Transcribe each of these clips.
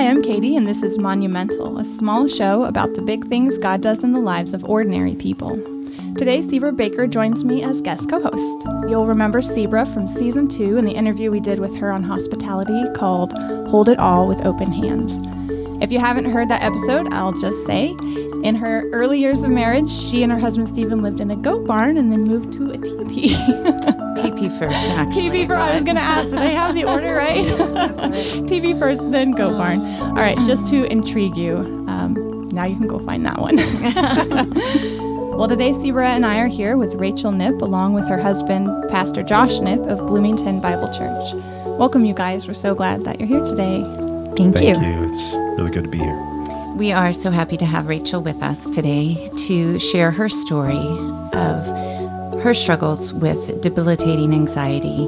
Hi, I'm Katie, and this is Monumental, a small show about the big things God does in the lives of ordinary people. Today, Sebra Baker joins me as guest co host. You'll remember Sebra from season two and the interview we did with her on hospitality called Hold It All with Open Hands. If you haven't heard that episode, I'll just say in her early years of marriage, she and her husband Stephen lived in a goat barn and then moved to a teepee. TP first, actually. TP first. I was going to ask, did I have the order right? TP first, then goat barn. All right, just to intrigue you, um, now you can go find that one. well, today, Sebra and I are here with Rachel Nip, along with her husband, Pastor Josh Nip of Bloomington Bible Church. Welcome, you guys. We're so glad that you're here today. Thank, Thank you. you. It's really good to be here. We are so happy to have Rachel with us today to share her story of her struggles with debilitating anxiety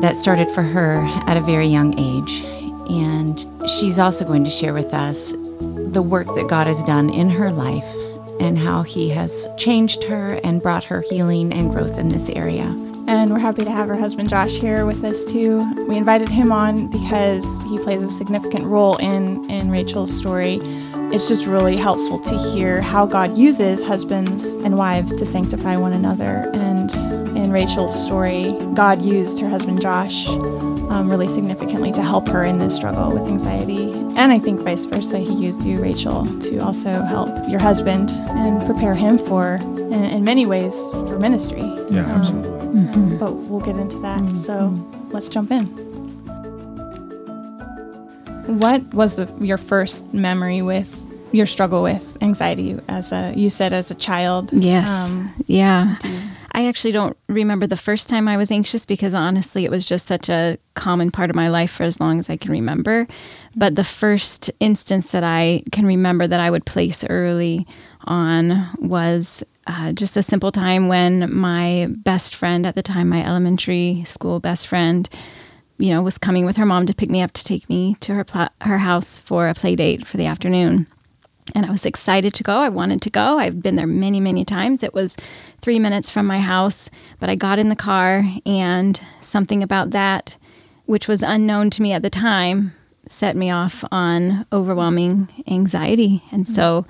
that started for her at a very young age. And she's also going to share with us the work that God has done in her life and how He has changed her and brought her healing and growth in this area. And we're happy to have her husband Josh here with us too. We invited him on because he plays a significant role in, in Rachel's story. It's just really helpful to hear how God uses husbands and wives to sanctify one another. And in Rachel's story, God used her husband Josh um, really significantly to help her in this struggle with anxiety. And I think vice versa, he used you, Rachel, to also help your husband and prepare him for, in, in many ways, for ministry. Yeah, Um, absolutely. but we'll get into that. So let's jump in. What was the, your first memory with your struggle with anxiety as a you said as a child? Yes. Um, yeah. I actually don't remember the first time I was anxious because honestly, it was just such a common part of my life for as long as I can remember. But the first instance that I can remember that I would place early on was uh, just a simple time when my best friend at the time, my elementary school best friend, you know, was coming with her mom to pick me up to take me to her pla- her house for a play date for the afternoon and I was excited to go. I wanted to go. I've been there many, many times. It was three minutes from my house, but I got in the car, and something about that, which was unknown to me at the time, set me off on overwhelming anxiety. And mm. so,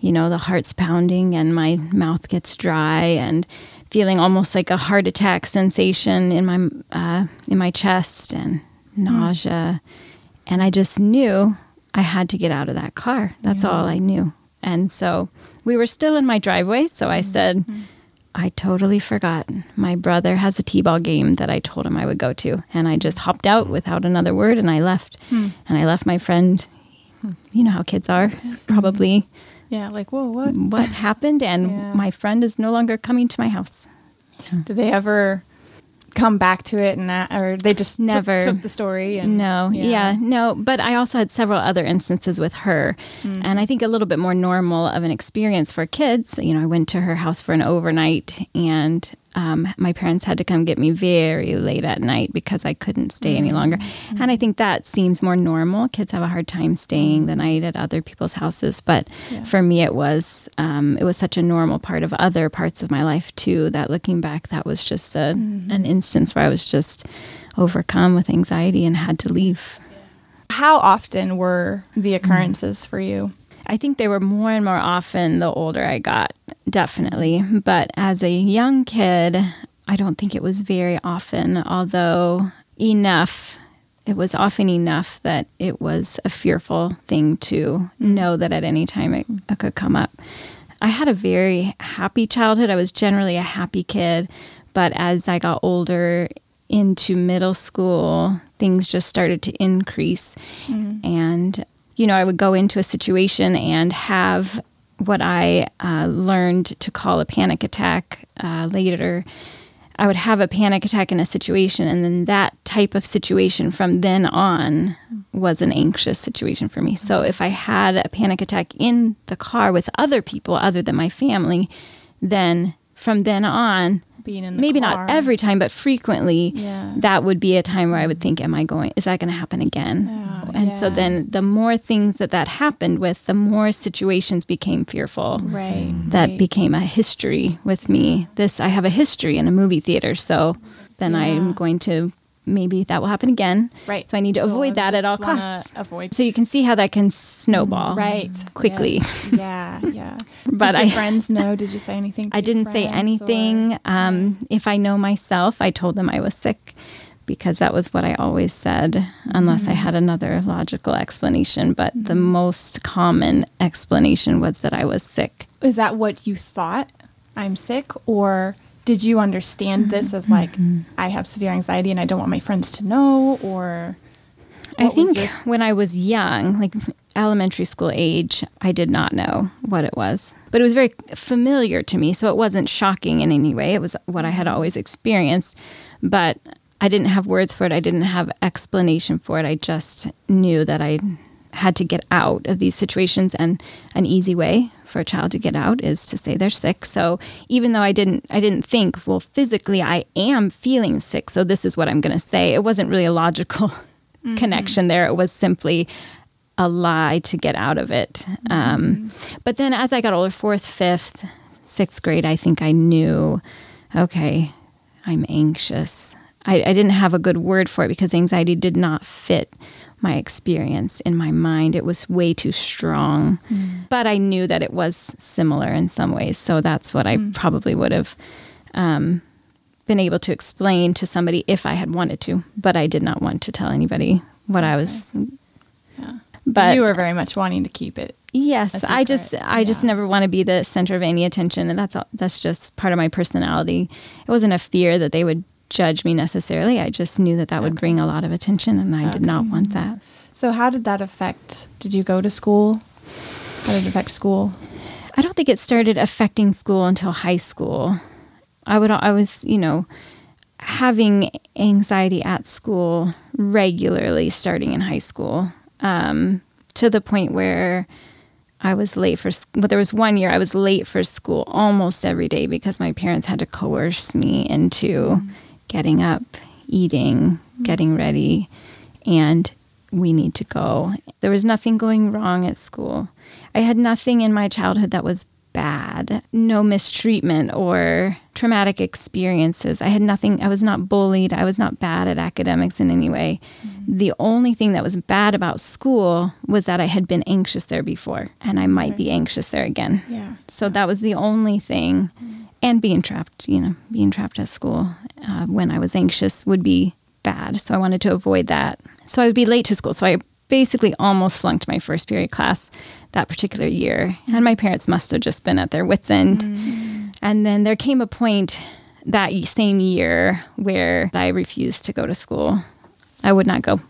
you know, the heart's pounding, and my mouth gets dry, and feeling almost like a heart attack sensation in my uh, in my chest, and hmm. nausea. And I just knew I had to get out of that car. That's all I knew. And so we were still in my driveway. So I said, mm-hmm. I totally forgot. My brother has a T ball game that I told him I would go to. And I just hopped out without another word and I left. Hmm. And I left my friend, you know how kids are, mm-hmm. probably yeah, like whoa, what? what happened. And Yeah. my friend is no longer coming to my house. Did they ever come back to it and that, or they just Never. took, the story? And, No, yeah. no. But I also had several other instances with her, hmm. and I think a little bit more normal of an experience for kids. You know, I went to her house for an overnight, and um, my parents had to come get me very late at night because I couldn't stay any longer. And I think that seems more normal. Kids have a hard time staying the night at other people's houses, but Yeah. for me, it was um, it was such a normal part of other parts of my life too. That looking back, that was just a, an instance where I was just overcome with anxiety and had to leave. How often were the occurrences for you? I think they were more and more often the older I got, definitely. But as a young kid, I don't think it was very often, although enough. It was often enough that it was a fearful thing to know that at any time it, it could come up. I had a very happy childhood. I was generally a happy kid. But as I got older into middle school, things just started to increase. Mm-hmm. And, you know, I would go into a situation and have what I uh, learned to call a panic attack uh, later. I would have a panic attack in a situation, and then that type of situation from then on was an anxious situation for me. So if I had a panic attack in the car with other people other than my family, then from then on, Being in the maybe car. not every time, but frequently, Yeah. that would be a time where I would think, "Am I going? Is that going to happen again?" Yeah, and so then, the more things that that happened with, the more situations became fearful. Right. Mm. That right. became a history with me. This I have a history in a movie theater, so then Yeah. I'm going to maybe that will happen again. Right. So I need to So avoid that at all costs. avoid- So you can see how that can snowball. Mm, right. Quickly. Yes. Yeah. Yeah. But Did your I- friends know? Did you say anything? I didn't say anything. or- Um, if I know myself, I told them I was sick because that was what I always said, unless I mm. had another logical explanation. But the mm. most common explanation was that I was sick. Is that what you thought? I'm sick, or did you understand mm-hmm. this as like mm-hmm. I have severe anxiety and I don't want my friends to know, or I think your- when I was young, like elementary school age, I did not know what it was. But it was very familiar to me, so it wasn't shocking in any way. It was what I had mm-hmm. always experienced, but I didn't have words for it. I didn't have explanation for it. I just knew that I had to get out of these situations and an easy way for a child to get out is to say they're sick. So even though I didn't I didn't think, well physically I am feeling sick, so this is what I'm going to say. It wasn't really a logical connection there. It was simply a lie to get out of it. Um, but then as I got older, fourth, fifth, sixth grade, I think I knew, okay, I'm anxious. I, I didn't have a good word for it because anxiety did not fit my experience in my mind. It was way too strong. But I knew that it was similar in some ways. So that's what I probably would have um, been able to explain to somebody if I had wanted to. But I did not want to tell anybody what I was. Yeah. But you were very much wanting to keep it. Yes, I just I just never want to be the center of any attention, and that's all, that's just part of my personality. It wasn't a fear that they would judge me necessarily. I just knew that that would bring a lot of attention, and I did not want that. So how did that affect? Did you go to school? How did it affect school? I don't think it started affecting school until high school. I would I was you know having anxiety at school regularly starting in high school um, to the point where I was late for well, there was one year I was late for school almost every day because my parents had to coerce me into getting up, eating, getting ready, and we need to go. There was nothing going wrong at school. I had nothing in my childhood that was bad, no mistreatment or traumatic experiences. I had nothing, I was not bullied, I was not bad at academics in any way. Mm-hmm. The only thing that was bad about school was that I had been anxious there before and I might be anxious there again. Yeah. So that was the only thing. Mm-hmm. And being trapped, you know, being trapped at school uh, when I was anxious would be bad. So I wanted to avoid that. So I would be late to school. So I basically almost flunked my first period class that particular year. And my parents must have just been at their wits' end. And then there came a point that same year where I refused to go to school. I would not go.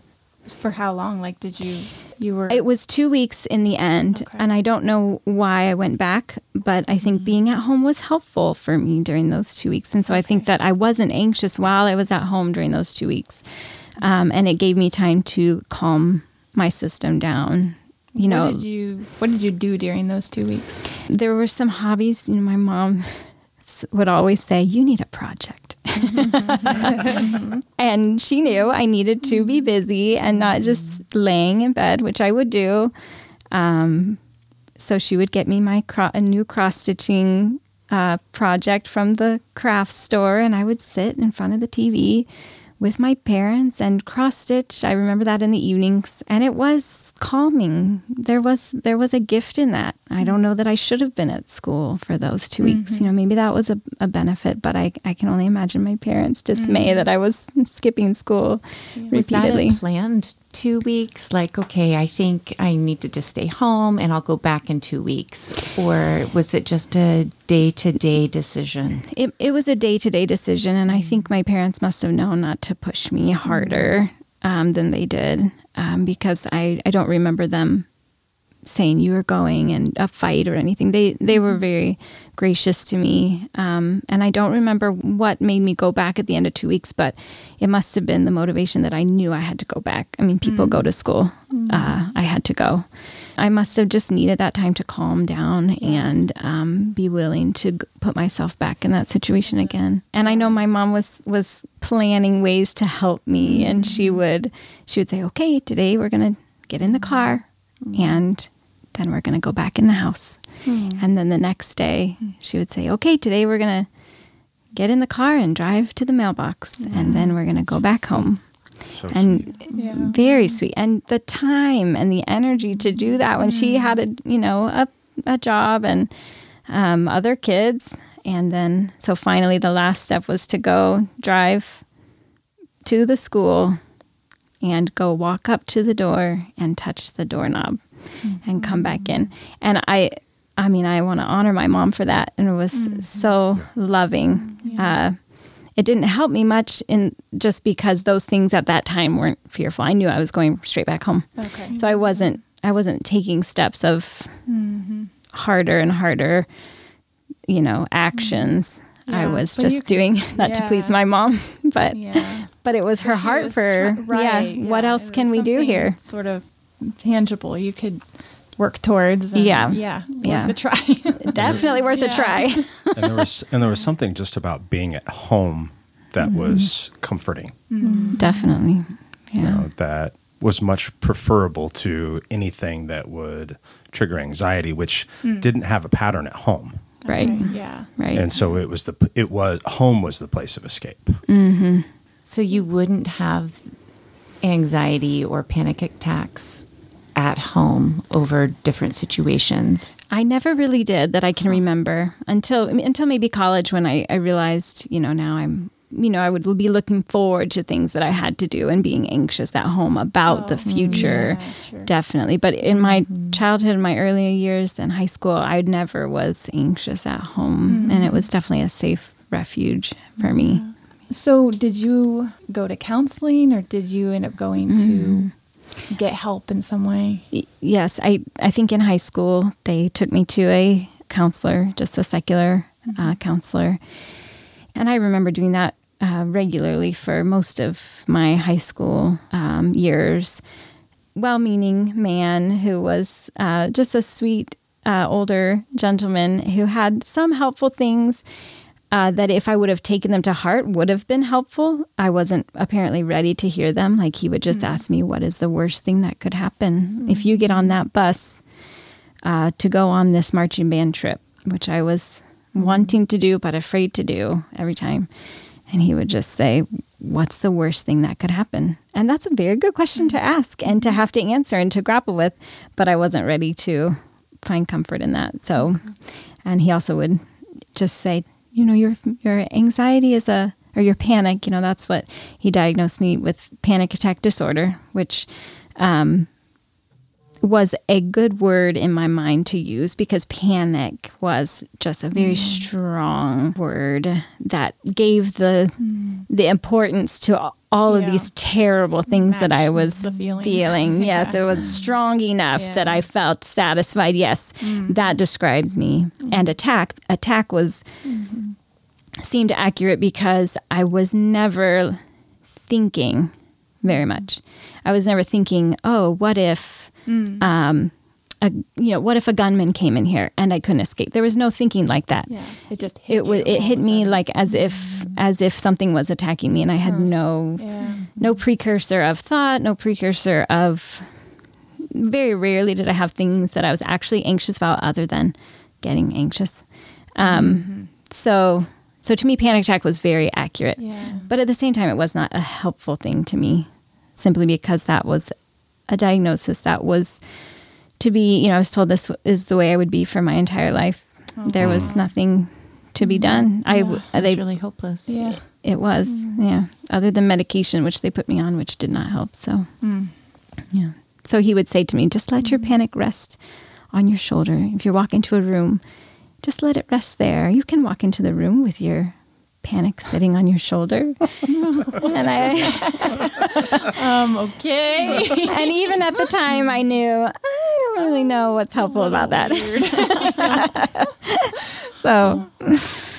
For how long? Like, did you? You were. It was two weeks in the end, Okay. and I don't know why I went back, but I think being at home was helpful for me during those two weeks. And so I think that I wasn't anxious while I was at home during those two weeks. Um, and it gave me time to calm my system down. You know, what did you? What did you do during those two weeks? there were some hobbies. You know, my mom would always say, "You need a project," and she knew I needed to be busy and not just laying in bed, which I would do. Um, so she would get me my cro- a new cross stitching uh, project from the craft store, and I would sit in front of the TV with my parents and cross stitch. I remember that in the evenings, and it was calming. There was there was a gift in that. I don't know that I should have been at school for those 2 weeks. Mm-hmm. You know, maybe that was a, a benefit, but I I can only imagine my parents' dismay mm. that I was skipping school Was that repeatedly. a planned two weeks? Like, okay, I think I need to just stay home and I'll go back in two weeks. Or was it just a day to day decision? it, it was a day to day decision, and I think my parents must have known not to push me harder um, than they did um, because I, I don't remember them saying you were going and a fight or anything. They they were very gracious to me, um, and I don't remember what made me go back at the end of two weeks, but it must have been the motivation that I knew I had to go back. I mean, people go to school, uh, I had to go. I must have just needed that time to calm down and um, be willing to g- put myself back in that situation again. And I know my mom was was planning ways to help me, and she would she would say, "Okay, today we're gonna get in the car, and then we're gonna go back in the house." Hmm. And then the next day, she would say, "Okay, today we're gonna get in the car and drive to the mailbox, and hmm. then we're going to go back home. So And sweet. Yeah. very sweet. And the time and the energy to do that when she had hmm. a, you know, a, a job and um, other kids. And then, so finally, the last step was to go drive to the school and go walk up to the door and touch the doorknob and come back in. And I, I mean, I want to honor my mom for that. And it was so loving. Uh, it didn't help me much in just because those things at that time weren't fearful. I knew I was going straight back home. Okay. So I wasn't I wasn't taking steps of mm-hmm. harder and harder, you know, actions. I Yeah, was just could- doing that to please my mom. But Yeah. but it was her heart was for try- yeah, right, what else can we do here? Sort of tangible. You could work towards. and- Yeah. Yeah. Worth Yeah. the try. Definitely worth a try. and there was and there was something just about being at home that Mm-hmm. was comforting. Definitely. Yeah. You know, that was much preferable to anything that would trigger anxiety, which Mm. didn't have a pattern at home. Right. Okay, Yeah. Right. And so it was the it was home was the place of escape. So you wouldn't have anxiety or panic attacks at home over different situations. I never really did that I can remember until until maybe college when I, I realized, you know, now I'm you know, I would be looking forward to things that I had to do and being anxious at home about the oh, future. yeah, sure. Definitely. But in my mm-hmm. childhood, my earlier years in high school, I never was anxious at home. And it was mm-hmm. definitely a safe refuge for me. So, did you go to counseling, or did you end up going to mm-hmm. Get help in some way? Yes, I, I think in high school they took me to a counselor, just a secular uh, counselor. And I remember doing that uh, regularly for most of my high school um, years. Well meaning man who was uh, just a sweet uh, older gentleman who had some helpful things. Uh, that if I would have taken them to heart would have been helpful. I wasn't apparently ready to hear them. Like he would just mm. ask me, "What is the worst thing that could happen if mm. you get on that bus uh, to go on this marching band trip?" Which I was mm. wanting to do but afraid to do every time. And he would just say, "What's the worst thing that could happen?" And that's a very good question to ask and to have to answer and to grapple with. But I wasn't ready to find comfort in that. So, mm-hmm. and he also would just say, you know, your your anxiety is a or your panic. You know, that's what he diagnosed me with panic attack disorder, which um, was a good word in my mind to use because panic was just a very strong word that gave the the importance to all of these terrible things that I was feeling. Yes, Yeah. it was strong enough that I felt satisfied. Yes, that describes me. And attack attack was seemed accurate because I was never thinking very much. I was never thinking, oh, what if, um, a, you know, what if a gunman came in here and I couldn't escape? There was no thinking like that. Yeah. It just hit It was. It hit me like as if as if something was attacking me, and I had no Yeah. no precursor of thought, no precursor of. Very rarely did I have things that I was actually anxious about, other than getting anxious. Um, So, so to me, panic attack was very accurate. Yeah. But at the same time, it was not a helpful thing to me, simply because that was a diagnosis that was to be. You know, I was told this is the way I would be for my entire life. Oh. There was mm. nothing to be mm. done. I w- Sounds they really hopeless. Yeah. it was mm. yeah. Other than medication, which they put me on, which did not help. So yeah. So he would say to me, "Just let your panic rest on your shoulder. If you walk into a room, just let it rest there. You can walk into the room with your." Panic sitting on your shoulder, and I Um. Okay. and even at the time I knew don't really know what's helpful about that. so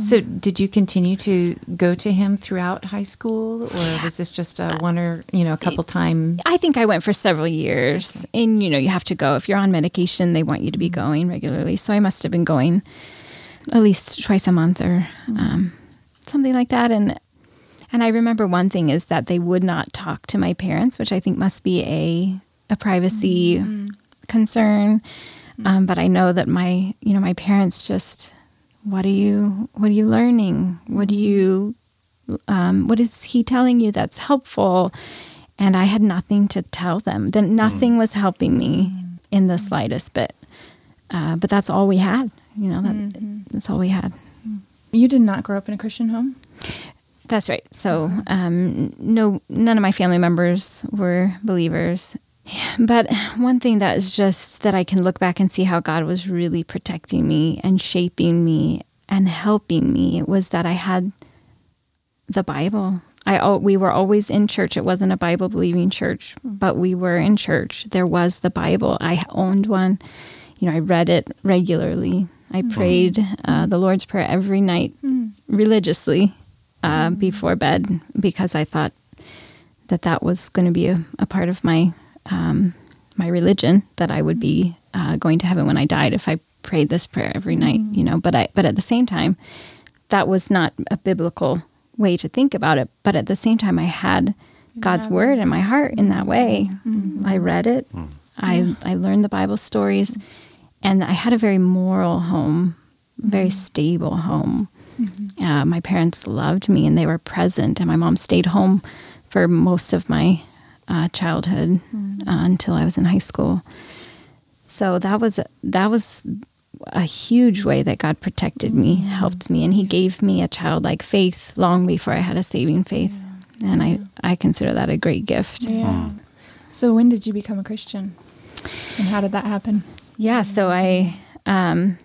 So, did you continue to go to him throughout high school, or was this just a one or you know a couple time? I think I went for several years. And you know, you have to go if you're on medication, they want you to be mm-hmm. going regularly. So I must have been going at least twice a month or mm-hmm. um, something like that. And and I remember one thing is that they would not talk to my parents, which I think must be a a privacy mm. Concern. Um, but I know that my you know my parents just what are you what are you learning? What do you um, what is he telling you that's helpful? And I had nothing to tell them. Then nothing was helping me in the slightest bit. Uh, but that's all we had. You know, that, that's all we had. You did not grow up in a Christian home? That's right. So, um, no, none of my family members were believers. But one thing that is just that I can look back and see how God was really protecting me and shaping me and helping me was that I had the Bible. I we were always in church. It wasn't a Bible believing church, but we were in church. There was the Bible. I owned one. You know, I read it regularly. I prayed uh, the Lord's Prayer every night religiously uh, before bed because I thought that that was going to be a, a part of my um, my religion that I would be uh, going to heaven when I died if I prayed this prayer every night. You know, but I but at the same time, that was not a biblical way to think about it. But at the same time, I had God's word in my heart in that way. I read it. I I learned the Bible stories, and I had a very moral home, very stable home. Uh, my parents loved me and they were present, and my mom stayed home for most of my uh, childhood uh, until I was in high school. So that was that was a huge way that God protected me, helped me, and He gave me a childlike faith long before I had a saving faith, and I I consider that a great gift. Yeah. So when did you become a Christian? And how did that happen? Yeah, so I, um,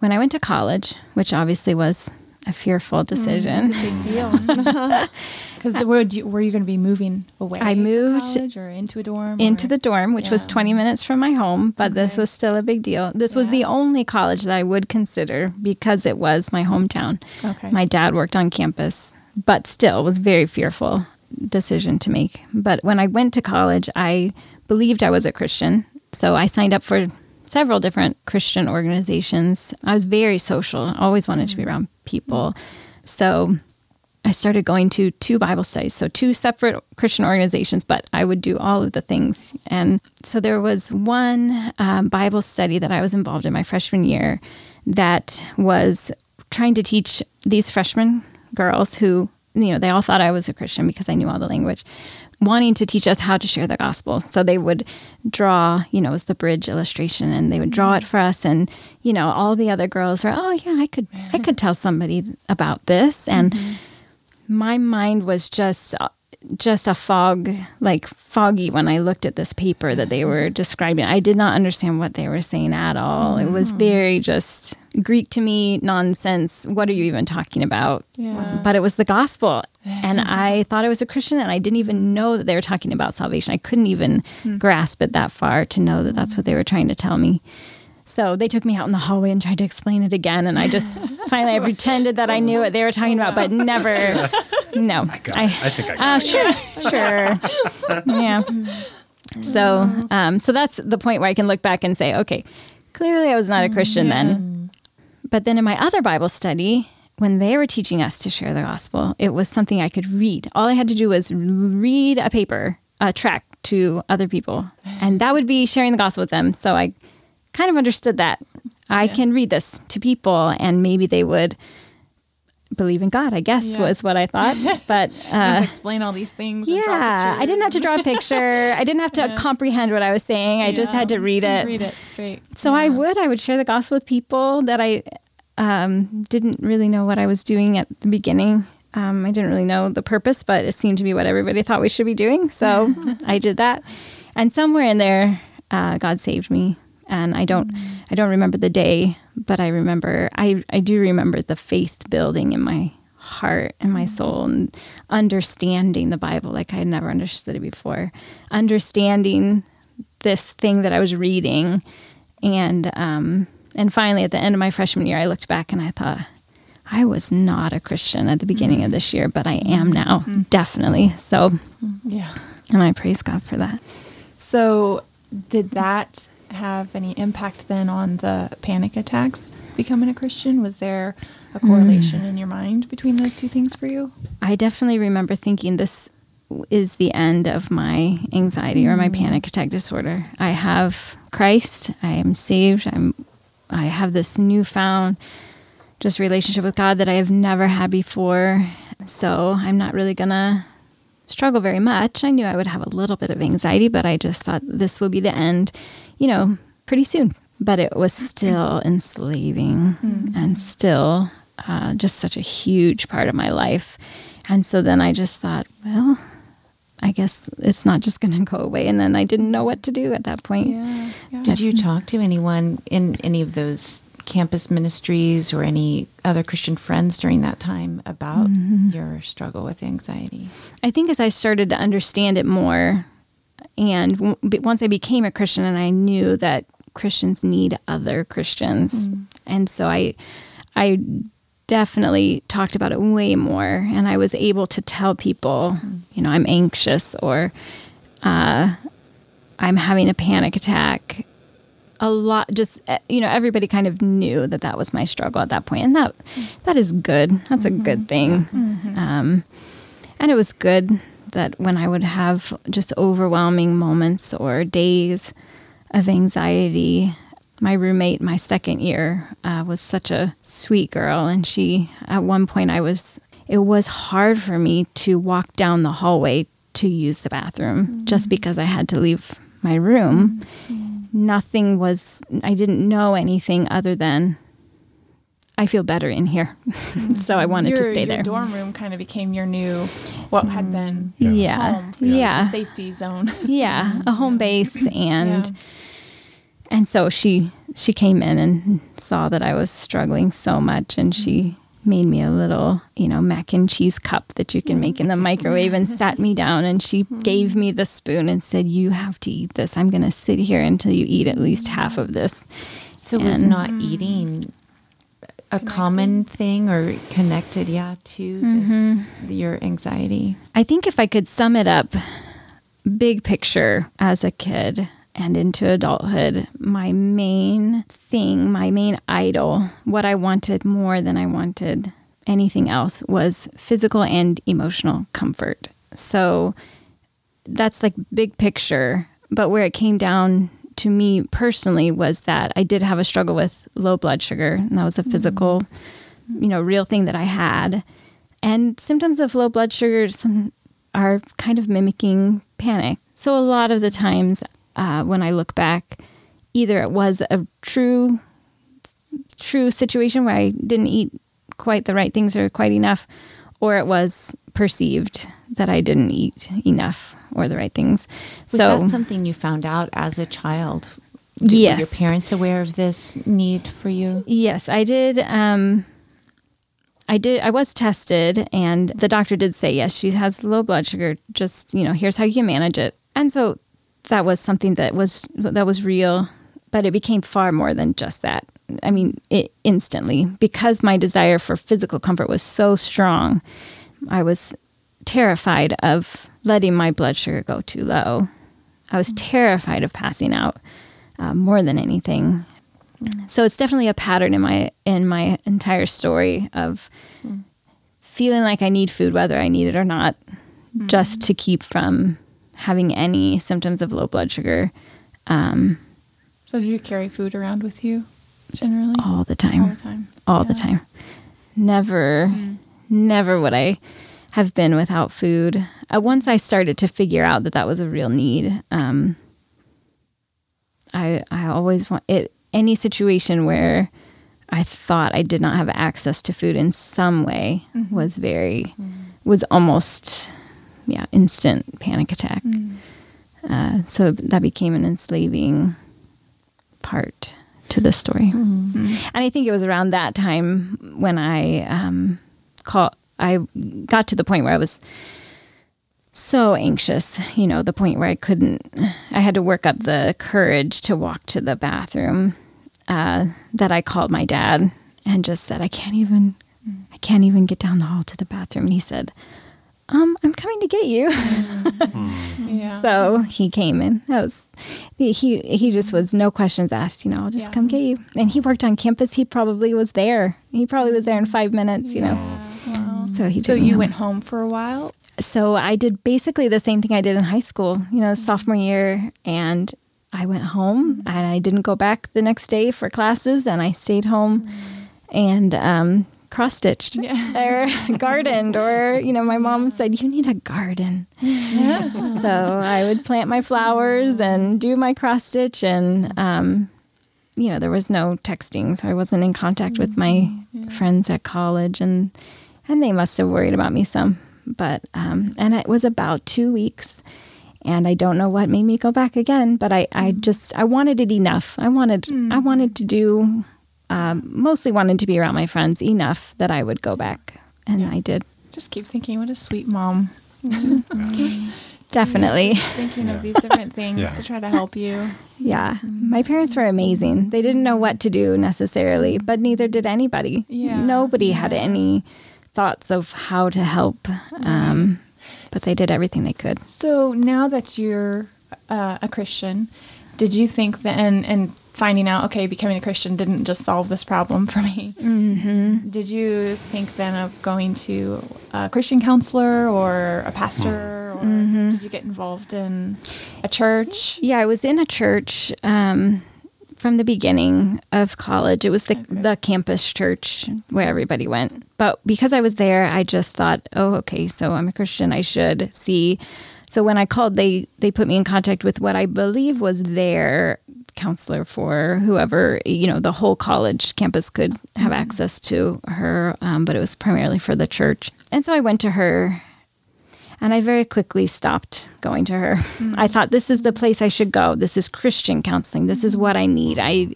when I went to college, which obviously was a fearful mm, decision, Big deal. Because were you, were you going to be moving away? I moved or into a dorm? into or- the dorm, which was 20 minutes from my home, but this was still a big deal. This was the only college that I would consider because it was my hometown. Okay. My dad worked on campus, but still was very fearful decision to make. But when I went to college, I believed I was a Christian. So I signed up for several different Christian organizations. I was very social, always wanted to be mm. around people. So I started going to two Bible studies, so two separate Christian organizations, but I would do all of the things. And so there was one um, Bible study that I was involved in my freshman year that was trying to teach these freshman girls who, you know, they all thought I was a Christian because I knew all the language, wanting to teach us how to share the gospel. So they would draw, you know, it was the bridge illustration and they would draw it mm. for us and, you know, all the other girls were, "Oh yeah, I could I could tell somebody about this." And mm-hmm. my mind was just uh, just a fog like foggy when i looked at this paper that they were describing. I did not understand what they were saying at all. It was hmm. very just greek to me nonsense. What are you even talking about? Yeah. but it was the gospel. And i thought i was a christian and i didn't even know that they were talking about salvation. I couldn't even hmm. grasp it that far to know that that's what they were trying to tell me so they took me out in the hallway and tried to explain it again. And I just finally I pretended that I knew what they were talking about, but never. No, I, I think I got uh, it. sure, sure, yeah. So, um, so that's the point where I can look back and say, okay, clearly I was not a Christian then. But then in my other Bible study, when they were teaching us to share the gospel, it was something I could read. All I had to do was read a paper, a tract to other people, and that would be sharing the gospel with them. So I kind of understood that. I can read this to people, and maybe they would believe in God, I guess, Yeah. was what I thought. But uh, explain all these things. and yeah, I didn't have to draw a picture. I didn't have to comprehend what I was saying. I just had to read Just it. Read it straight. So I would, I would share the gospel with people that I um, didn't really know what I was doing at the beginning. Um, I didn't really know the purpose, but it seemed to be what everybody thought we should be doing. So I did that, and somewhere in there, uh, God saved me. And I don't, I don't remember the day, but I remember, I, I do remember the faith building in my heart and my mm-hmm. soul, and understanding the Bible like I had never understood it before, understanding this thing that I was reading, and um, and finally at the end of my freshman year, I looked back and I thought, I was not a Christian at the beginning of mm-hmm. this year, but I am mm-hmm. now, definitely. So, Yeah. and I praise God for that. So did that have any impact then on the panic attacks? Becoming a Christian, was there a correlation mm. in your mind between those two things for you? I definitely remember thinking this is the end of my anxiety or my mm. panic attack disorder. I have Christ. I am saved. I'm. I have this newfound just relationship with God that I have never had before. So I'm not really going to struggle very much. I knew I would have a little bit of anxiety, but I just thought this will be the end, you know, pretty soon. But it was still enslaving mm-hmm. and still uh, just such a huge part of my life. And so then I just thought, well, I guess it's not just going to go away. And then I didn't know what to do at that point. Yeah, yeah. Did you talk to anyone in any of those campus ministries or any other Christian friends during that time about mm-hmm. your struggle with anxiety? I think as I started to understand it more, and w- once I became a Christian and I knew that Christians need other Christians, mm. and so I, I definitely talked about it way more, and I was able to tell people, mm. you know, I'm anxious or uh, I'm having a panic attack a lot just eh, you know everybody kind of knew that that was my struggle at that point and that that is good that's mm-hmm. a good mm-hmm. thing mm-hmm. um, and it was good that when i would have just overwhelming moments or days of anxiety my roommate my second year uh, was such a sweet girl and she at one point i was it was hard for me to walk down the hallway to use the bathroom mm-hmm. just because i had to leave my room mm-hmm nothing was, I didn't know anything other than I feel better in here. so I mm-hmm. wanted your, to stay there. your there. dorm room kind of became your new, what had mm. been yeah, yeah, yeah. safety zone. yeah, a mm-hmm. home base, and yeah. and so she she came in and saw that I was struggling so much, and she mm-hmm. Made me a little, you know, mac and cheese cup that you can make in the microwave and sat me down and she gave me the spoon and said, You have to eat this. I'm going to sit here until you eat at least half of this. So, and, was not eating a common thing or connected, yeah, to mm-hmm. this, your anxiety? I think if I could sum it up, big picture as a kid, and into adulthood, my main thing, my main idol, what I wanted more than I wanted anything else was physical and emotional comfort. So that's like big picture. But where it came down to me personally was that I did have a struggle with low blood sugar, and that was a physical, mm-hmm. you know, real thing that I had. And symptoms of low blood sugar are kind of mimicking panic. So a lot of the times uh, when I look back, either it was a true, true situation where I didn't eat quite the right things or quite enough, or it was perceived that I didn't eat enough or the right things. Was so, that something you found out as a child? Did, yes. Were your parents aware of this need for you? Yes, I did. Um, I did. I was tested, and the doctor did say yes, she has low blood sugar. Just you know, here's how you can manage it. And so that was something that was that was real, but it became far more than just that. I mean, it instantly because my desire for physical comfort was so strong. I was terrified of letting my blood sugar go too low. I was terrified of passing out uh, more than anything. So it's definitely a pattern in my in my entire story of feeling like I need food whether I need it or not, mm-hmm. just to keep from having any symptoms of low blood sugar. Um, so, do you carry food around with you generally? All the time. All the time. All yeah. the time. Never, mm. never would I have been without food. Uh, once I started to figure out that that was a real need, um, I I always want it. Any situation where I thought I did not have access to food in some way mm-hmm. was very mm. was almost yeah, instant panic attack. Mm. Uh, so that became an enslaving part to the story. Mm-hmm. And I think it was around that time when I um, call, I got to the point where I was so anxious, you know, the point where I couldn't, I had to work up the courage to walk to the bathroom, uh, that I called my dad and just said, I can't even, I can't even get down the hall to the bathroom. And he said, um, I'm coming to get you. mm. yeah. So he came in. That was he. He just was no questions asked. You know, I'll just yeah. come get you. And he worked on campus. He probably was there. He probably was there in five minutes. You yeah. know. Wow. So he. So you home. went home for a while. So I did basically the same thing I did in high school. You know, sophomore year, and I went home mm-hmm. and I didn't go back the next day for classes. And I stayed home. Mm-hmm and um, cross stitched Yeah. or gardened, or you know, my mom said you need a garden, so I would plant my flowers and do my cross stitch, and um, you know, there was no texting, so I wasn't in contact with my friends at college, and and they must have worried about me some, but um, and it was about two weeks. And I don't know what made me go back again, but I, I just I wanted it enough. I wanted I wanted to do um, mostly wanted to be around my friends enough that I would go back, and I did Just keep thinking, what a sweet mom. definitely. Thinking of these different things Yeah. to try to help you. Yeah, my parents were amazing. They didn't know what to do necessarily, but neither did anybody. Yeah. Nobody had any thoughts of how to help, um, but they did everything they could. So now that you're uh, a Christian, did you think that and and finding out okay, becoming a Christian didn't just solve this problem for me? Mm-hmm. Did you think then of going to a Christian counselor or a pastor, or did you get involved in a church? Yeah, I was in a church um, from the beginning of college. It was the the campus church where everybody went. But because I was there, I just thought, oh, okay, so I'm a Christian. I should see. So when I called, they they put me in contact with what I believe was their counselor for whoever you know the whole college campus could have access to her, um, but it was primarily for the church. And so I went to her and I very quickly stopped going to her. I thought this is the place I should go. This is Christian counseling. This is what I need. I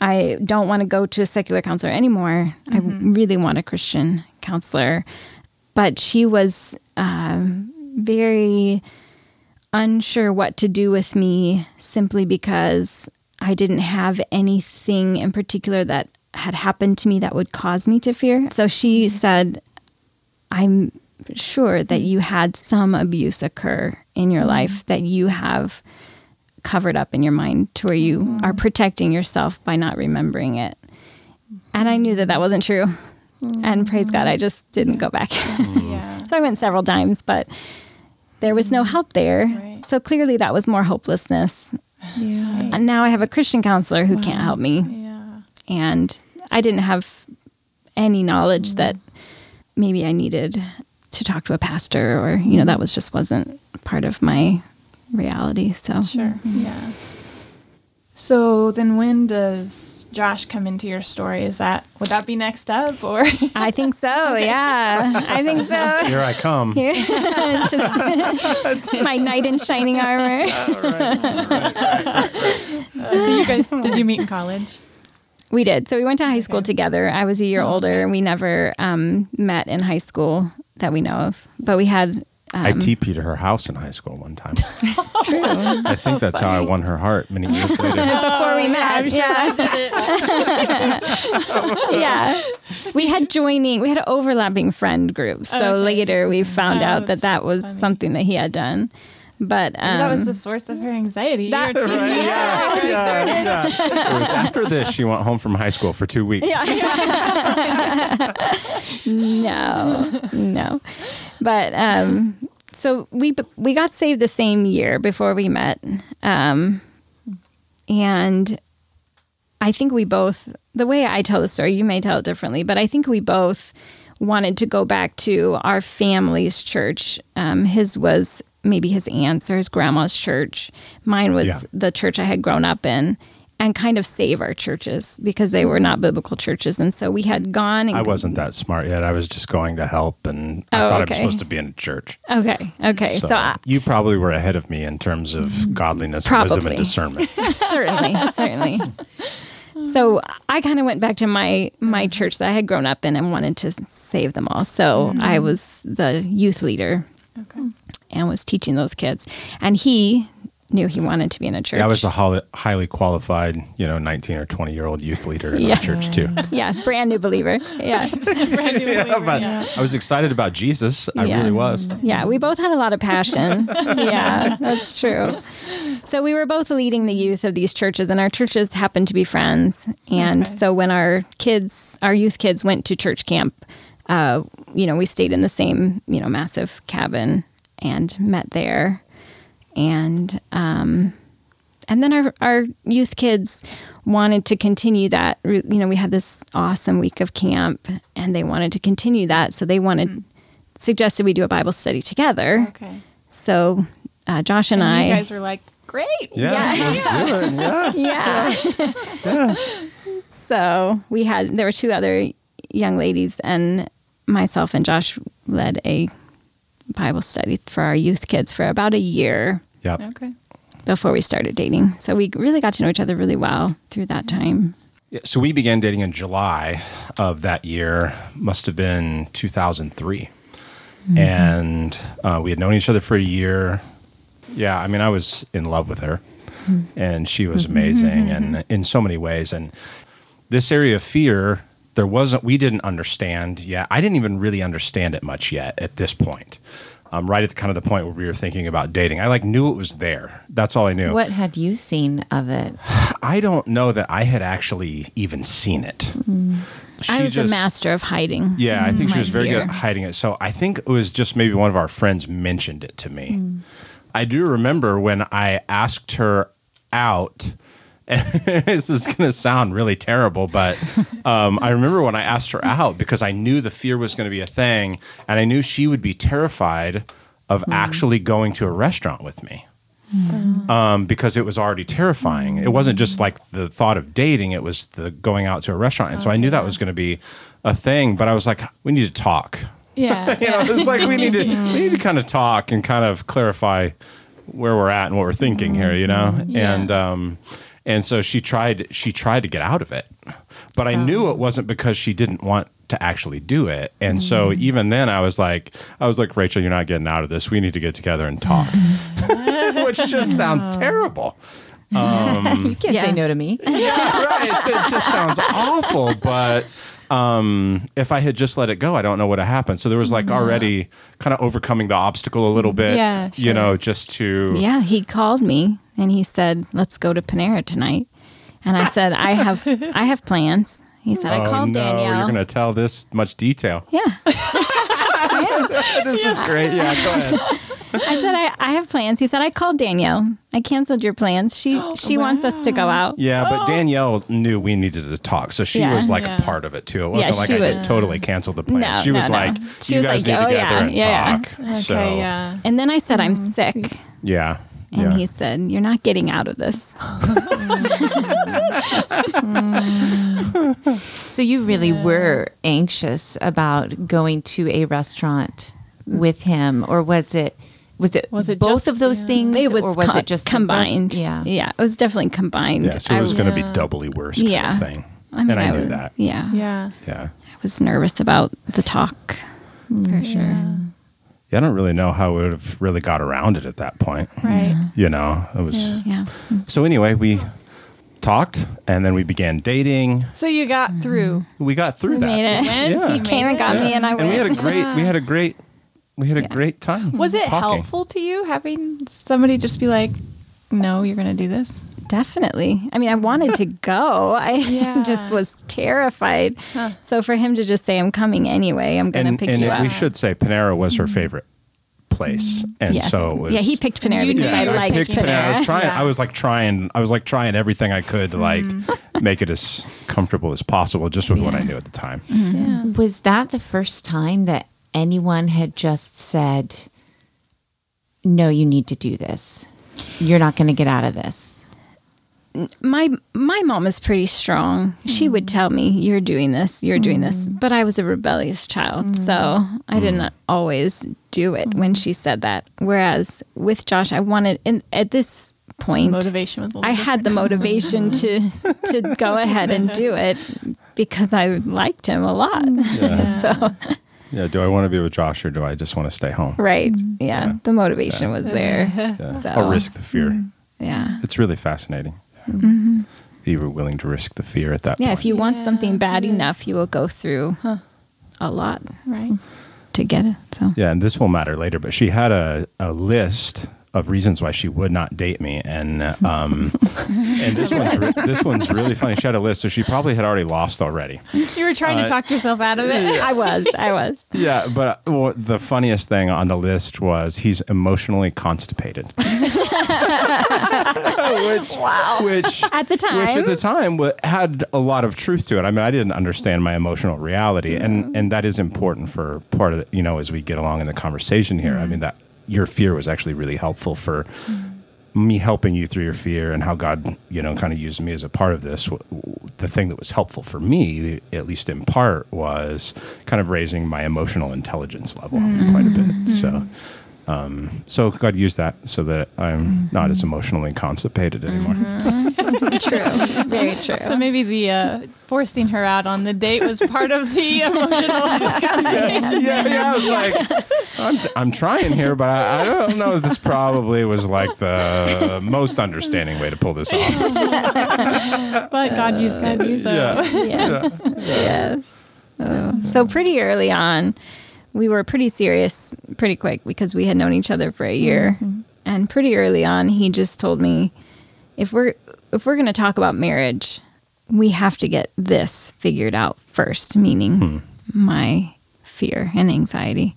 I don't want to go to a secular counselor anymore. I really want a Christian counselor. But she was um, very unsure what to do with me simply because I didn't have anything in particular that had happened to me that would cause me to fear. So she mm-hmm. said, I'm sure that you had some abuse occur in your mm-hmm. life that you have covered up in your mind to where you mm-hmm. are protecting yourself by not remembering it. And I knew that that wasn't true. And praise God, I just didn't go back. Yeah. so I went several times, but there was no mm. help there. Right. So clearly that was more hopelessness. Yeah. And now I have a Christian counselor who can't help me Yeah. and I didn't have any knowledge mm. that maybe I needed to talk to a pastor or you know that was just wasn't part of my reality so Sure. Mm-hmm. Yeah. So then when does Josh come into your story? Is that would that be next up or? I think so yeah. I think so. Here I come. just my knight in shining armor. So you guys did you meet in college? we did. So we went to high school Okay. together. I was a year older. And we never um, met in high school that we know of. But we had um, I TP'd her house in high school one time. true I think that's how I won her heart many years later. before we met. Yeah. yeah. We had joining, we had overlapping friend groups. So Okay. later we found Oh, out that that was funny. something that he had done. But um, that was the source of her anxiety. that- Right, TV. yeah, yeah, yeah. It was after this she went home from high school for two weeks. no, no. But um, so we we got saved the same year before we met, um, and I think we both. The way I tell the story, you may tell it differently, but I think we both wanted to go back to our family's church. Um, his was maybe his aunt's or his grandma's church. Mine was Yeah. the church I had grown up in. And kind of save our churches because they were not biblical churches, and so we had gone. And I wasn't that smart yet. I was just going to help, and I Oh, thought I was supposed to be in a church. Okay, okay, So, so, I, you probably were ahead of me in terms of godliness, wisdom, and discernment. certainly, certainly. So I kind of went back to my my church that I had grown up in and wanted to save them all. So mm-hmm. I was the youth leader Okay. And was teaching those kids, and he knew he wanted to be in a church. Yeah, I was a highly, highly qualified, you know, 19 or 20 year old youth leader in Yeah. my church too. yeah, brand new believer. Yeah, brand yeah, but I was excited about Jesus. I Yeah. really was. yeah. We both had a lot of passion. yeah, that's true. So we were both leading the youth of these churches, and our churches happened to be friends. And Okay. so when our kids, our youth kids, went to church camp, uh, you know, we stayed in the same, you know, massive cabin and met there. And um, and then our, our youth kids wanted to continue that. You know, we had this awesome week of camp and they wanted to continue that. So they wanted, suggested we do a Bible study together. Okay. So uh, Josh and, I. you guys were like, great. Yeah, Yeah. let's do it. Yeah. yeah. so we had there were two other young ladies and myself and Josh led a Bible study for our youth kids for about a year Yep. Okay. before we started dating. So we really got to know each other really well through that time. Yeah, So we began dating in July of that year. Must have been 2003, mm-hmm. and uh, we had known each other for a year. Yeah, I mean, I was in love with her, mm-hmm. and she was mm-hmm. amazing, and in so many ways. And this area of fear, there wasn't. We didn't understand yet. I didn't even really understand it much yet at this point. Um, right at the kind of the point where we were thinking about dating, I like knew it was there. That's all I knew. What had you seen of it? I don't know that I had actually even seen it. She I was a master of hiding. Yeah, I think she was very good at hiding it. So I think it was just maybe one of our friends mentioned it to me. I do remember when I asked her out. this is going to sound really terrible, but um, I remember when I asked her out because I knew the fear was going to be a thing, and I knew she would be terrified of actually going to a restaurant with me um, because it was already terrifying. It wasn't just like the thought of dating; it was the going out to a restaurant, and so I knew that was going to be a thing. But I was like, we need to talk. Yeah. You know, it's like we need to we need to kind of talk and kind of clarify where we're at and what we're thinking here. You know, Yeah. and um, and so she tried she tried to get out of it, but I knew it wasn't because she didn't want to actually do it. And so mm. even then, I was like, I was like, Rachel, you're not getting out of this. We need to get together and talk, which just sounds terrible. you um, can't Yeah. say no to me. yeah, right. It's, it just sounds awful, but um, if I had just let it go, I don't know what happened. So there was like already kind of overcoming the obstacle a little bit. Yeah, You know, just to. Yeah, he called me and he said, "Let's go to Panera tonight." And I said, "I have I have plans." He said, "I Oh, called no, Danielle." you're going to tell this much detail. yeah, this is great. Yeah, go ahead. I said, I, "I have plans." He said, "I called Danielle. I canceled your plans. She she wants us to go out." Yeah, but oh. Danielle knew we needed to talk, so she Yeah. was like Yeah. a part of it too. It wasn't like she I was- just totally canceled the plan. No, she was no, no. like, She "You was guys like, need "Oh, to yeah, together and yeah, yeah." talk." Okay. So yeah. And then I said, "I'm mm. sick," yeah, and yeah. he said, "You're not getting out of this." So you really were anxious about going to a restaurant with him, or was it? Was it, Was it both just- of those yeah. things, It was, or was co- it just combined? yeah, yeah, it was definitely combined. yeah. So it was going to be Yeah. doubly worse. Kind Yeah. of thing. I mean, and I, knew was, that. Yeah, Yeah. Yeah. I was nervous about the talk for mm, sure. Yeah. Yeah, I don't really know how we would have really got around it at that point. Right. You know, it was. Yeah. Yeah. So anyway, we talked, and then we began dating. So you got mm-hmm. through. We got through We that. made it. Yeah. He came and got it? me, and I went. and we had a great. We had a great. We had a Yeah. great time. Was it talking. helpful to you having somebody just be like, "No, you're going to do this"? Definitely. I mean, I wanted to go. I Yeah. just was terrified. Huh. So for him to just say, "I'm coming anyway. I'm going to pick and you it- up." we should say Panera was her mm-hmm. favorite place, and yes. so it was. yeah, he picked Panera You because knew I you liked picked Panera. I was trying. Yeah. I was like trying. I was like trying everything I could to like Mm-hmm. make it as comfortable as possible, just with what I knew at the time. Yeah. Was that the first time that anyone had just said, "No, you need to do this. You're not going to get out of this." My my mom is pretty strong. She would mm. tell me, "You're doing this. You're doing this." Mm. But I was a rebellious child, mm. so I didn't always do it when she said that. Whereas with Josh, I wanted, and at this point, Motivation was. A little I had the motivation to to go ahead and do it because I liked him a lot. Yeah. so Yeah. Do I want to be with Josh or do I just want to stay home? right, yeah, Yeah. the motivation was there. Yeah. So I'll risk the fear. Yeah, It's really fascinating. You were willing to risk the fear at that point. yeah. point. If you want Yeah, something bad enough, you will go through a lot right. to get it. So Yeah, and this will matter later, but she had a, a list of reasons why she would not date me, and um, and this one's re- this one's really funny. She had a list, so she probably had already lost already. You were trying Uh, to talk yourself out of it. I was, I was. Yeah, but uh, what the funniest thing on the list was he's emotionally constipated, which, wow. Which At the time. which at the time had a lot of truth to it. I mean, I didn't understand my emotional reality, and and that is important for part of the, you know as we get along in the conversation here. I mm-hmm. mean that your fear was actually really helpful for mm-hmm. me helping you through your fear and how God, you know, kind of used me as a part of this. The thing that was helpful for me, at least in part, was kind of raising my emotional intelligence level mm-hmm. quite a bit. So, um, so God used that so that I'm not as emotionally constipated anymore. true. Very true. So maybe the uh, forcing her out on the date was part of the emotional constipation. yeah, yeah. I was like, I'm, I'm trying here, but I, I don't know. This probably was like the most understanding way to pull this off. But God used it. So. Yeah. yes. Yes. Oh. So pretty early on, we were pretty serious pretty quick because we had known each other for a year. Mm-hmm. And pretty early on, he just told me if we're if we're going to talk about marriage, we have to get this figured out first, meaning hmm. my fear and anxiety.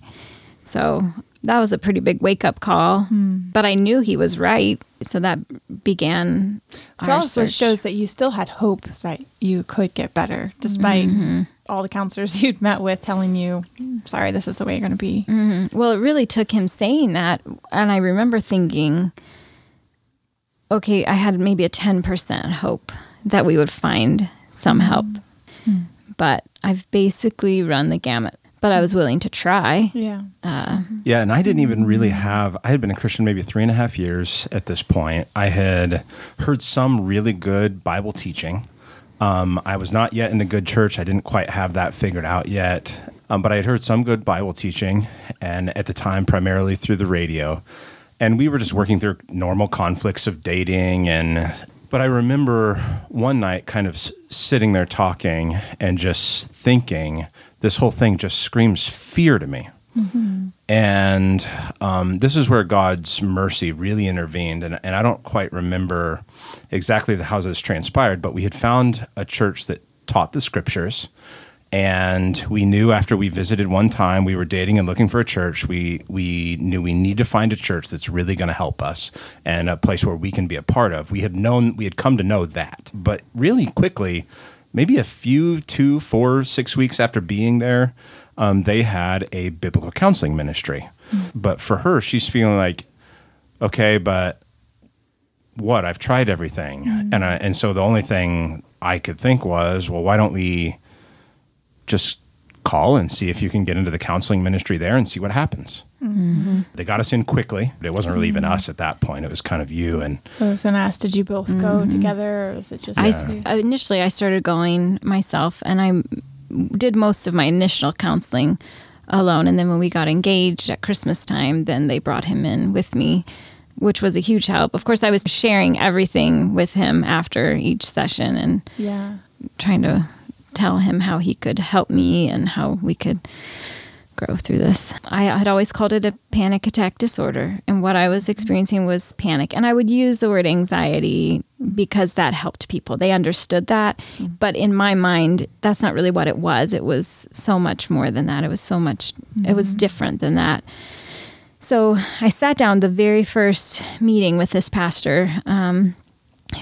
So that was a pretty big wake up call, hmm. but I knew he was right. So that began It our also search. shows that you still had hope that you could get better, despite mm-hmm. All the counselors you'd met with telling you, "Sorry, this is the way you're going to be." Mm-hmm. Well, it really took him saying that. And I remember thinking, okay, I had maybe a 10% hope that we would find some mm-hmm. help. Mm. But I've basically run the gamut. But I was mm-hmm. willing to try. Yeah. Uh, yeah, and I didn't even really have. I had been a Christian maybe three and a half years at this point. I had heard some really good Bible teaching. Um, I was not yet in a good church. I didn't quite have that figured out yet. Um, but I had heard some good Bible teaching, and at the time, primarily through the radio. And we were just working through normal conflicts of dating. And but I remember one night, kind of s- sitting there talking and just thinking, this whole thing just screams fear to me. And um, this is where God's mercy really intervened. And, and I don't quite remember exactly the, how this transpired, but we had found a church that taught the scriptures. And we knew after we visited one time, we were dating and looking for a church. We we knew we need to find a church that's really going to help us and a place where we can be a part of. We had known we had come to know that, but really quickly, maybe a few two, four, six weeks after being there, um, they had a biblical counseling ministry. But for her, she's feeling like, okay, but what? I've tried everything, and I, and so the only thing I could think was, well, why don't we just call and see if you can get into the counseling ministry there and see what happens. Mm-hmm. They got us in quickly. But it wasn't really even us at that point. It was kind of you and I was going to ask, did you both go mm-hmm. together, or was it just? I st- initially I started going myself, and I did most of my initial counseling alone. And then when we got engaged at Christmas time, then they brought him in with me, which was a huge help. Of course, I was sharing everything with him after each session and yeah. trying to tell him how he could help me and how we could grow through this. I had always called it a panic attack disorder, and what I was mm-hmm. experiencing was panic. And I would use the word anxiety because that helped people. They understood that. Mm-hmm. But in my mind, that's not really what it was. It was so much more than that. It was so much, it was mm-hmm. different than that. So I sat down the very first meeting with this pastor, um,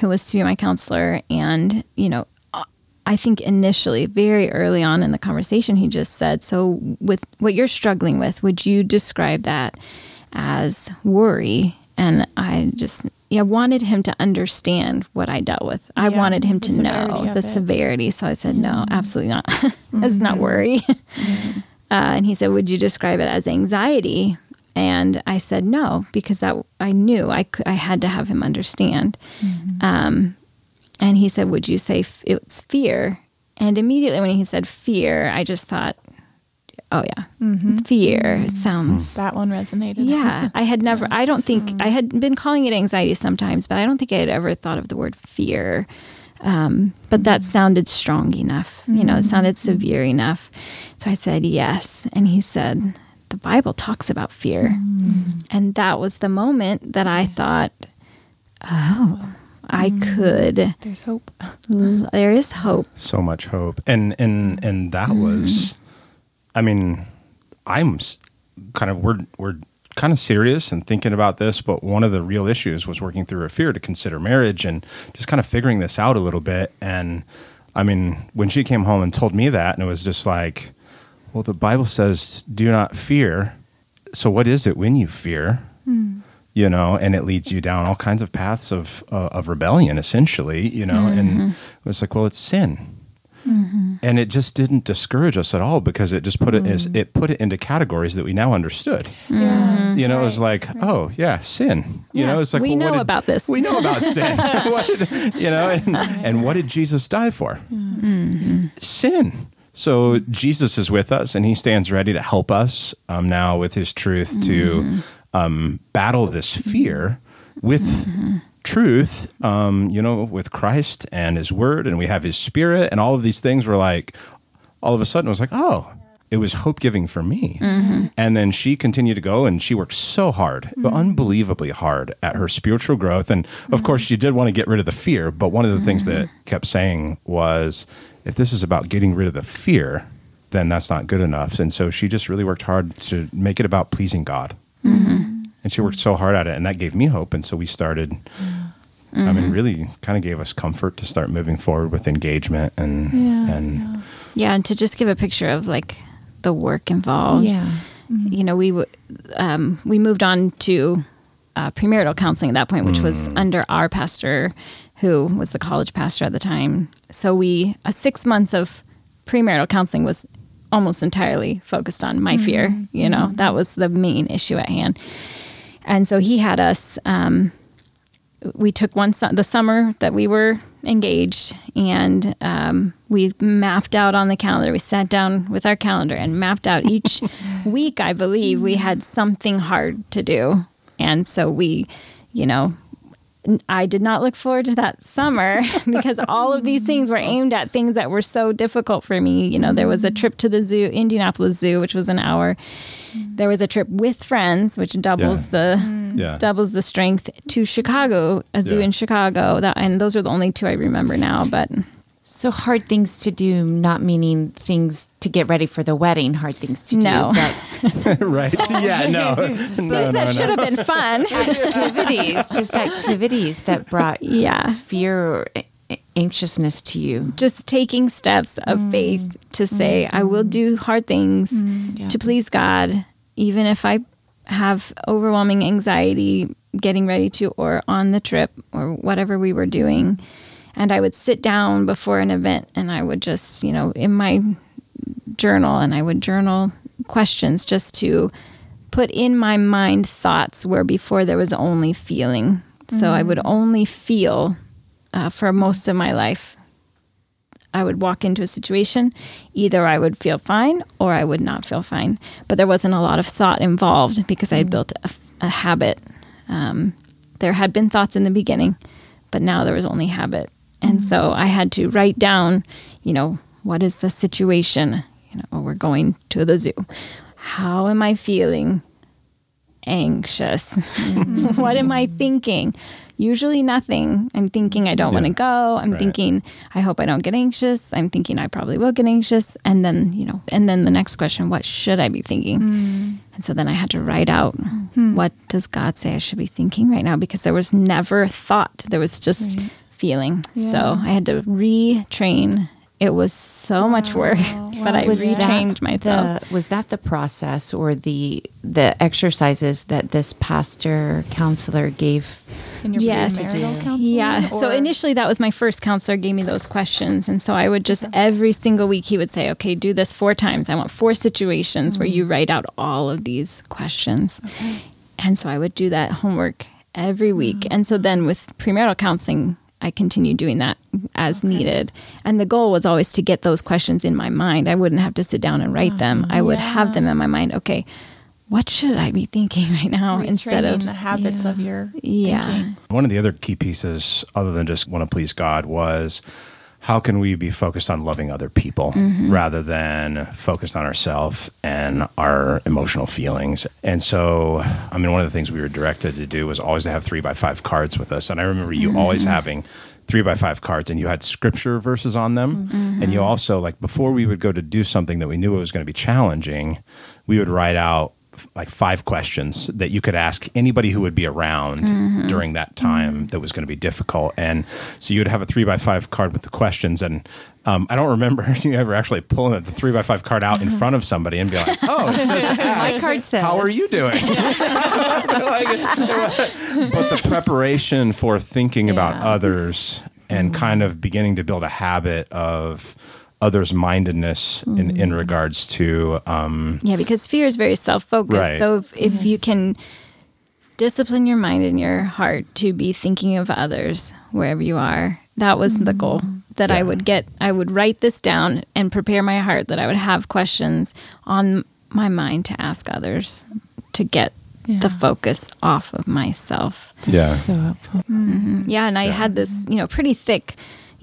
who was to be my counselor, and you know, I think initially, very early on in the conversation, he just said, "So, with what you're struggling with, would you describe that as worry?" And I just, yeah, wanted him to understand what I dealt with. I Yeah, wanted him to know the it. severity. So I said, "No, absolutely not. It's not worry." uh, and he said, "Would you describe it as anxiety?" And I said no because that I knew I could, I had to have him understand. Mm-hmm. Um, and he said, "Would you say f- it's fear?" And immediately when he said fear, I just thought, "Oh yeah, mm-hmm. fear it sounds." That one resonated. Yeah, I had never. I don't think I had been calling it anxiety sometimes, but I don't think I had ever thought of the word fear. Um, but that sounded strong enough. You know, it sounded severe enough. So I said yes, and he said, "The Bible talks about fear," and that was the moment that I thought, "Oh, I mm. could. There's hope. There is hope." so much hope. And and and that mm. was I mean, I'm kind of we're we're kind of serious and thinking about this, but one of the real issues was working through her fear to consider marriage and just kind of figuring this out a little bit. And I mean, when she came home and told me that, and it was just like, well, the Bible says, do not fear. So, what is it when you fear? Hmm. You know, and it leads you down all kinds of paths of uh, of rebellion, essentially. You know, and mm-hmm. it was like, well, it's sin mm-hmm. and it just didn't discourage us at all because it just put it as mm. it put it into categories that we now understood. Yeah. Mm-hmm. You know, it was like, right. oh yeah, sin. You Yeah, know, it's like we well, what know did- about this. We know about sin. What did- you know, and, and what did Jesus die for? Sin. So Jesus is with us, and He stands ready to help us um, now with His truth to um, battle this fear with truth. Um, you know, with Christ and His Word, and we have His Spirit, and all of these things. Were like, all of a sudden, it was like, oh. It was hope giving for me. And then she continued to go and she worked so hard, unbelievably hard at her spiritual growth. And of course, she did want to get rid of the fear. But one of the things that kept saying was, if this is about getting rid of the fear, then that's not good enough. And so she just really worked hard to make it about pleasing God. And she worked so hard at it. And that gave me hope. And so we started, I mean, really kind of gave us comfort to start moving forward with engagement and, Yeah, and, Yeah, and to just give a picture of like the work involved. Yeah. You know, we w- um, we moved on to uh, premarital counseling at that point, which was under our pastor, who was the college pastor at the time. So we uh, six months of premarital counseling was almost entirely focused on my fear. You know, that was the main issue at hand. And so he had us. Um, we took one su- the summer that we were engaged and um, we mapped out on the calendar we sat down with our calendar and mapped out each week i believe we had something hard to do and so we you know I did not look forward to that summer because all of these things were aimed at things that were so difficult for me. You know, there was a trip to the zoo, Indianapolis Zoo, which was an hour. Mm. There was a trip with friends, which doubles the mm. yeah. doubles the strength to Chicago, a zoo Yeah. in Chicago. That and those are the only two I remember now. But So hard things to do, not meaning things to get ready for the wedding. Hard things to No. do, but right. Yeah. No. no, things no, that no. should have been fun. activities, just activities that brought Yeah. fear or anxiousness to you. Just taking steps of mm. faith to say, I will mm. do hard things mm. Yeah. to please God, even if I have overwhelming anxiety getting ready to or on the trip or whatever we were doing. And I would sit down before an event and I would just, you know, in my journal and I would journal questions just to put in my mind thoughts where before there was only feeling. So I would only feel uh, for most of my life. I would walk into a situation, either I would feel fine or I would not feel fine. But there wasn't a lot of thought involved because I had built a, a habit. Um, there had been thoughts in the beginning, but now there was only habit. And mm-hmm. so I had to write down, you know, what is the situation? You know, oh, we're going to the zoo. How am I feeling? Anxious. what am I mm-hmm. thinking? Usually nothing. I'm thinking I don't want to go. I'm Right. thinking I hope I don't get anxious. I'm thinking I probably will get anxious. And then, you know, and then the next question, what should I be thinking? Mm. And so then I had to write out hmm. what does God say I should be thinking right now because there was never thought. There was just Right. Feeling. So I had to retrain. It was so much work, but I Was retrained that myself. The, was that the process or the the exercises that this pastor counselor gave? In your Yes. premarital counseling? Yeah. So initially, that was my first counselor gave me those questions, and so I would just every single week he would say, "Okay, do this four times. I want four situations where you mm. write out all of these questions." And so I would do that homework every week, mm. and so then with premarital counseling. I continued doing that as needed. And the goal was always to get those questions in my mind. I wouldn't have to sit down and write them. I would oh, have them in my mind. Okay, what should I be thinking right now instead of the habits of your Yeah. thinking. One of the other key pieces, other than just want to please God, was how can we be focused on loving other people mm-hmm. rather than focused on ourselves and our emotional feelings? And so, I mean, one of the things we were directed to do was always to have three by five cards with us. And I remember you always mm-hmm. having three by five cards and you had scripture verses on them. Mm-hmm. And you also, like, before we would go to do something that we knew it was going to be challenging, we would write out like five questions that you could ask anybody who would be around mm-hmm. during that time mm-hmm. that was going to be difficult. And so you would have a three by five card with the questions. And um, I don't remember you ever actually pulling the three by five card out in mm-hmm. front of somebody and be like, "Oh, My card says. how are you doing? Like, but the preparation for thinking about others and kind of beginning to build a habit of others mindedness in, in mm. regards to um, Yeah, because fear is very self focused. Right. So if, if you can discipline your mind and your heart to be thinking of others wherever you are, that was the goal. Mm-hmm. That I would get, I would write this down and prepare my heart that I would have questions on my mind to ask others to get Yeah. the focus off of myself. yeah So helpful. Mm-hmm. Yeah, and I had this, you know, pretty thick,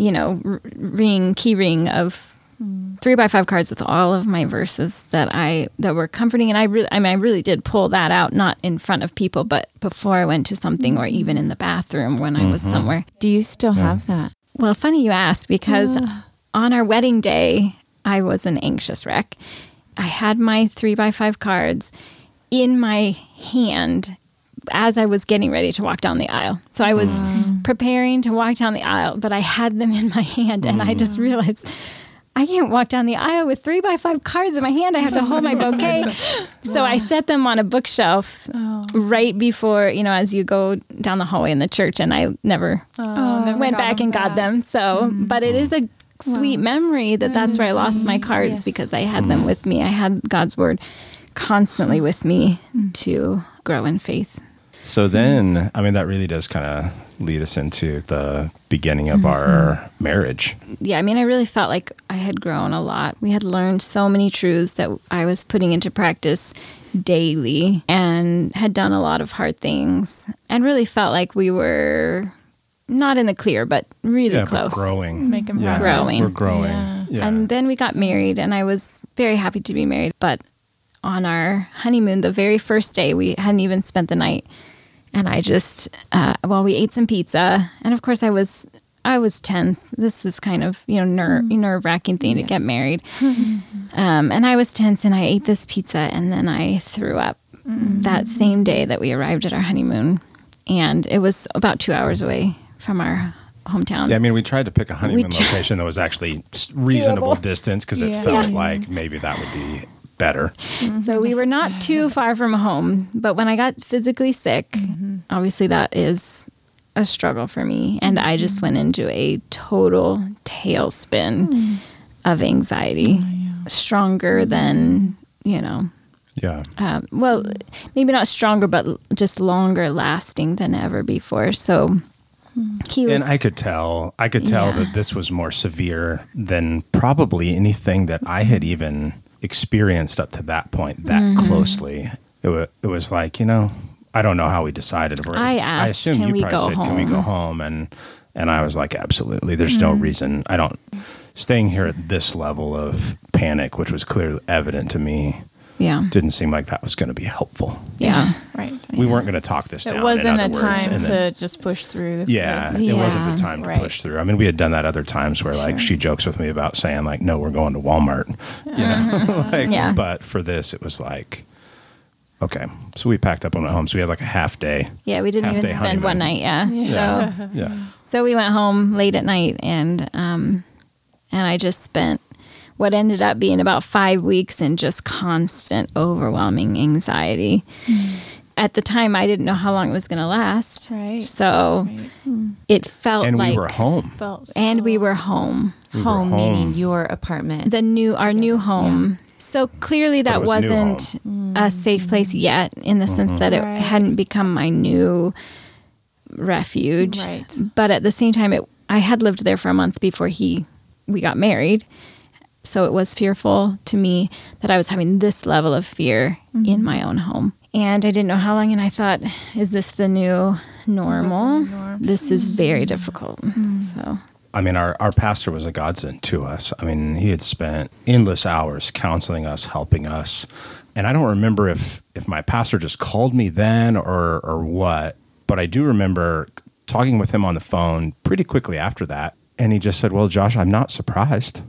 you know, r- ring, key ring of hmm. three by five cards with all of my verses that I that were comforting, and I really, I mean, I really did pull that out, not in front of people, but before I went to something, or even in the bathroom when I was mm-hmm. somewhere. Do you still have that? Well, funny you ask, because on our wedding day, I was an anxious wreck. I had my three by five cards in my hand as I was getting ready to walk down the aisle. So I was preparing to walk down the aisle, but I had them in my hand and I just realized I can't walk down the aisle with three by five cards in my hand. I have to hold my bouquet. So I set them on a bookshelf right before, you know, as you go down the hallway in the church, and I never Oh, oh went got back them and got them. So, but it is a sweet memory that that's where I lost my cards Yes. because I had them with me. I had God's word constantly with me to grow in faith. So then i mean that really does kind of lead us into the beginning of our mm-hmm. marriage Yeah, I mean, I really felt like I had grown a lot. We had learned so many truths that I was putting into practice daily and had done a lot of hard things and really felt like we were not in the clear, but really yeah but close. growing mm-hmm. Making yeah. Growing. we're growing Yeah. yeah, And then we got married, and I was very happy to be married. But on our honeymoon, the very first day, we hadn't even spent the night, and I just, uh, well, we ate some pizza, and of course, I was, I was tense. This is kind of you know ner- nerve wracking thing to get married, um, and I was tense, and I ate this pizza, and then I threw up that same day that we arrived at our honeymoon, and it was about two hours away from our hometown. Yeah, I mean, we tried to pick a honeymoon tr- location that was actually reasonable Doable. distance because it Yeah. felt Yeah. like maybe that would be better. So we were not too far from home, but when I got physically sick, mm-hmm. obviously that is a struggle for me. And I just mm-hmm. went into a total tailspin mm. of anxiety, oh, stronger mm-hmm. than, you know, Yeah. um, well, maybe not stronger, but just longer lasting than ever before. So hmm. he was. And I could tell, I could tell Yeah. that this was more severe than probably anything that I had even experienced up to that point that Mm-hmm. closely. It was, it was like, you know, I don't know how we decided. We're- I asked, assume "Can you we probably go said, "Can we go home?" home?" And and I was like, absolutely. There's no Mm-hmm. reason. I don't staying here at this level of panic, which was clearly evident to me. Yeah. Didn't seem like that was going to be helpful. Yeah. Right. We weren't going to talk this down. It wasn't a other words, time and to then- just push through. Yeah, this. it wasn't Yeah. the time to Right. push through. I mean, we had done that other times where, like, she jokes with me about saying, like, "No, we're going to Walmart," you know. like, Yeah. But for this, it was like, okay. So we packed up and went home. So we had like a half day. Yeah, we didn't even day spend one honeymoon. night. Yeah. So. Yeah, So we went home late at night, and um, and I just spent what ended up being about five weeks in just constant, overwhelming anxiety. Hmm. At the time, I didn't know how long it was going to last. Right. So Right. it felt and like, we were home. Felt and we were home, We were home, meaning your apartment. the new our new home. So clearly, that was wasn't a safe place mm-hmm. yet, in the sense that it Right. hadn't become my new refuge. Right. but at the same time it i had lived there for a month before he we got married so it was fearful to me that i was having this level of fear in my own home and i didn't know how long and i thought is this the new normal norm? this is very difficult so I mean, our, our pastor was a godsend to us. I mean, he had spent endless hours counseling us, helping us. And I don't remember if, if my pastor just called me then or, or what, but I do remember talking with him on the phone pretty quickly after that. And he just said, Well, Josh, I'm not surprised.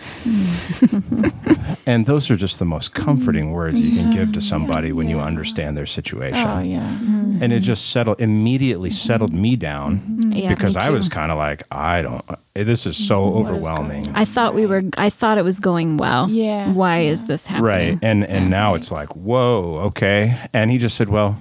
and those are just the most comforting mm. words you can give to somebody when you understand their situation. Oh yeah. Mm-hmm. And it just settled immediately mm-hmm. settled me down mm-hmm. Yeah, because me I was kind of like, I don't. Eh, this is so What is overwhelming. going I thought we were. I thought it was going well. Yeah, Why is this happening? Right. And and now it's like, whoa, okay. And he just said, well,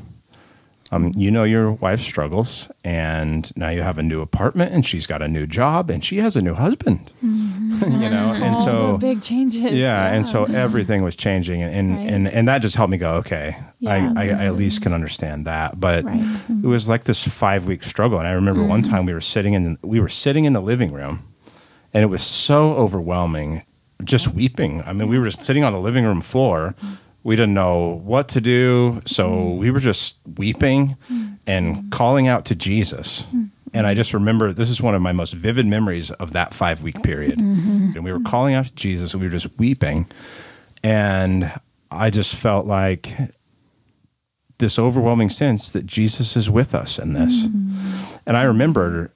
um, you know your wife struggles, and now you have a new apartment, and she's got a new job, and she has a new husband. Mm-hmm. you know, and so big changes. yeah, and so everything was changing, and and, Right. and and that just helped me go, okay, Yeah, I, I, I at least can understand that. But Right. Mm-hmm. it was like this five week struggle, and I remember one mm-hmm. time we were sitting in we were sitting in the living room, and it was so overwhelming, just weeping. I mean, we were just sitting on the living room floor. We didn't know what to do, so mm. we were just weeping mm. and calling out to Jesus. Mm. And I just remember this is one of my most vivid memories of that five week period. Mm-hmm. Mm-hmm. And we were calling out to Jesus, and we were just weeping. And I just felt like this overwhelming sense that Jesus is with us in this. Mm-hmm. And I remember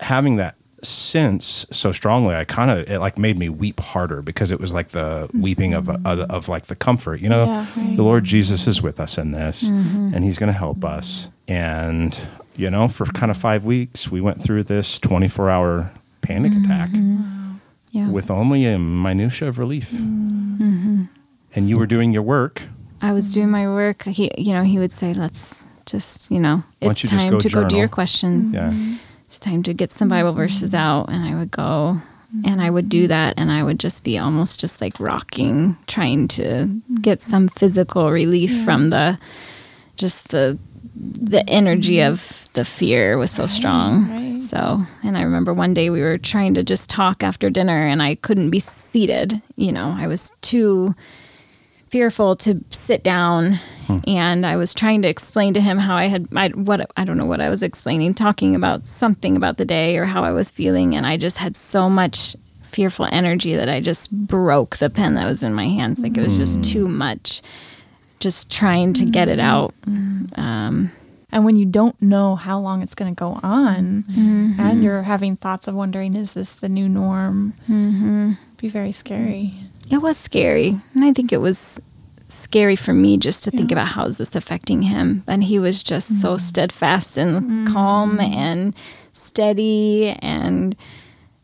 having that sense so strongly i kind of it like made me weep harder because it was like the weeping of, of of like the comfort you know? Yeah, right. the lord jesus is with us in this mm-hmm. and he's going to help us. And you know for kind of 5 weeks we went through this 24 hour panic mm-hmm. attack Yeah. with only a minutia of relief. And you were doing your work. I was doing my work. He, you know, he would say, "Let's just, you know, it's time go to go do your questions. yeah It's time to get some Bible verses mm-hmm. out." And I would go, and I would do mm-hmm. that, and I would just be almost just like rocking, trying to mm-hmm. get some physical relief from the, just the, the energy of the fear was so strong. right. So, and I remember one day we were trying to just talk after dinner, and I couldn't be seated. You know, I was too fearful to sit down and I was trying to explain to him how I had I, what I don't know what I was explaining talking about something about the day or how I was feeling. And I just had so much fearful energy that I just broke the pen that was in my hands. Like it was just mm. too much just trying to get it mm. out. Um, and when you don't know how long it's going to go on, mm-hmm. and you're having thoughts of wondering, is this the new norm? Mm-hmm. Be very scary. it was scary. And I think it was scary for me just to think Yeah. about how is this affecting him. And he was just so mm-hmm. steadfast and mm-hmm. calm and steady and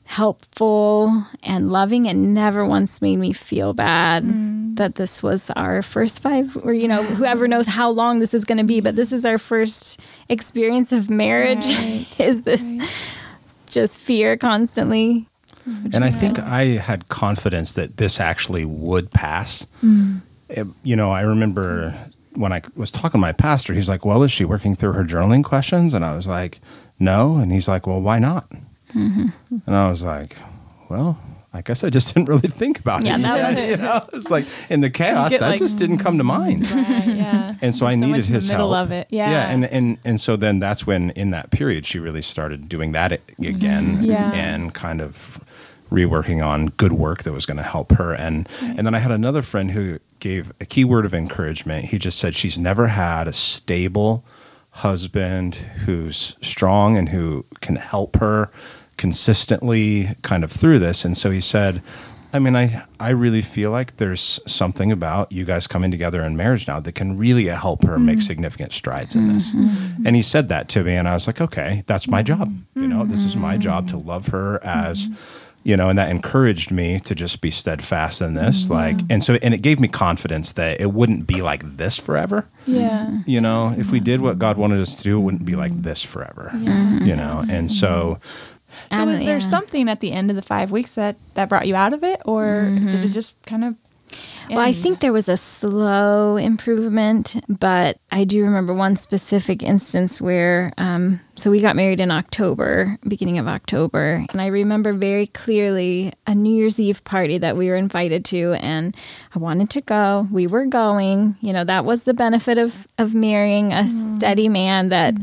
helpful and loving. And never once made me feel bad mm. that this was our first five or you know whoever knows how long this is going to be but this is our first experience of marriage. Right. is this just fear constantly? Mm-hmm. And I think I had confidence that this actually would pass. Mm. It- you know, I remember when I was talking to my pastor, he's like, "Well, is she working through her journaling questions?" And I was like, "No." And he's like, "Well, why not?" And I was like, "Well." I guess I just didn't really think about Yeah, it. that was you know, it's like in the chaos get, that like, just didn't come to mind. Right, yeah. And so I You're needed much his help. of it. Yeah. Yeah, and and and so then that's when in that period she really started doing that again Mm-hmm. Yeah. and kind of reworking on good work that was going to help her. And mm-hmm. and then I had another friend who gave a key word of encouragement. He just said she's never had a stable husband who's strong and who can help her consistently kind of through this. And so he said I mean, I, I really feel like there's something about you guys coming together in marriage now that can really help her make mm-hmm. significant strides in this. Mm-hmm. And he said that to me, and I was like, okay, that's my job. You know, this is my job to love her as, you know, and that encouraged me to just be steadfast in this. Mm-hmm. Like, and so, and it gave me confidence that it wouldn't be like this forever. yeah. You know, if we did what God wanted us to do, it wouldn't be like mm-hmm. this forever. Yeah. Mm-hmm. You know, and so, So And, was there yeah. something at the end of the five weeks that that brought you out of it, or did it just kind of? Well, I think there was a slow improvement, but I do remember one specific instance where, um, so we got married in October, beginning of October, and I remember very clearly a New Year's Eve party that we were invited to, and I wanted to go. We were going. You know, that was the benefit of of marrying a steady man that.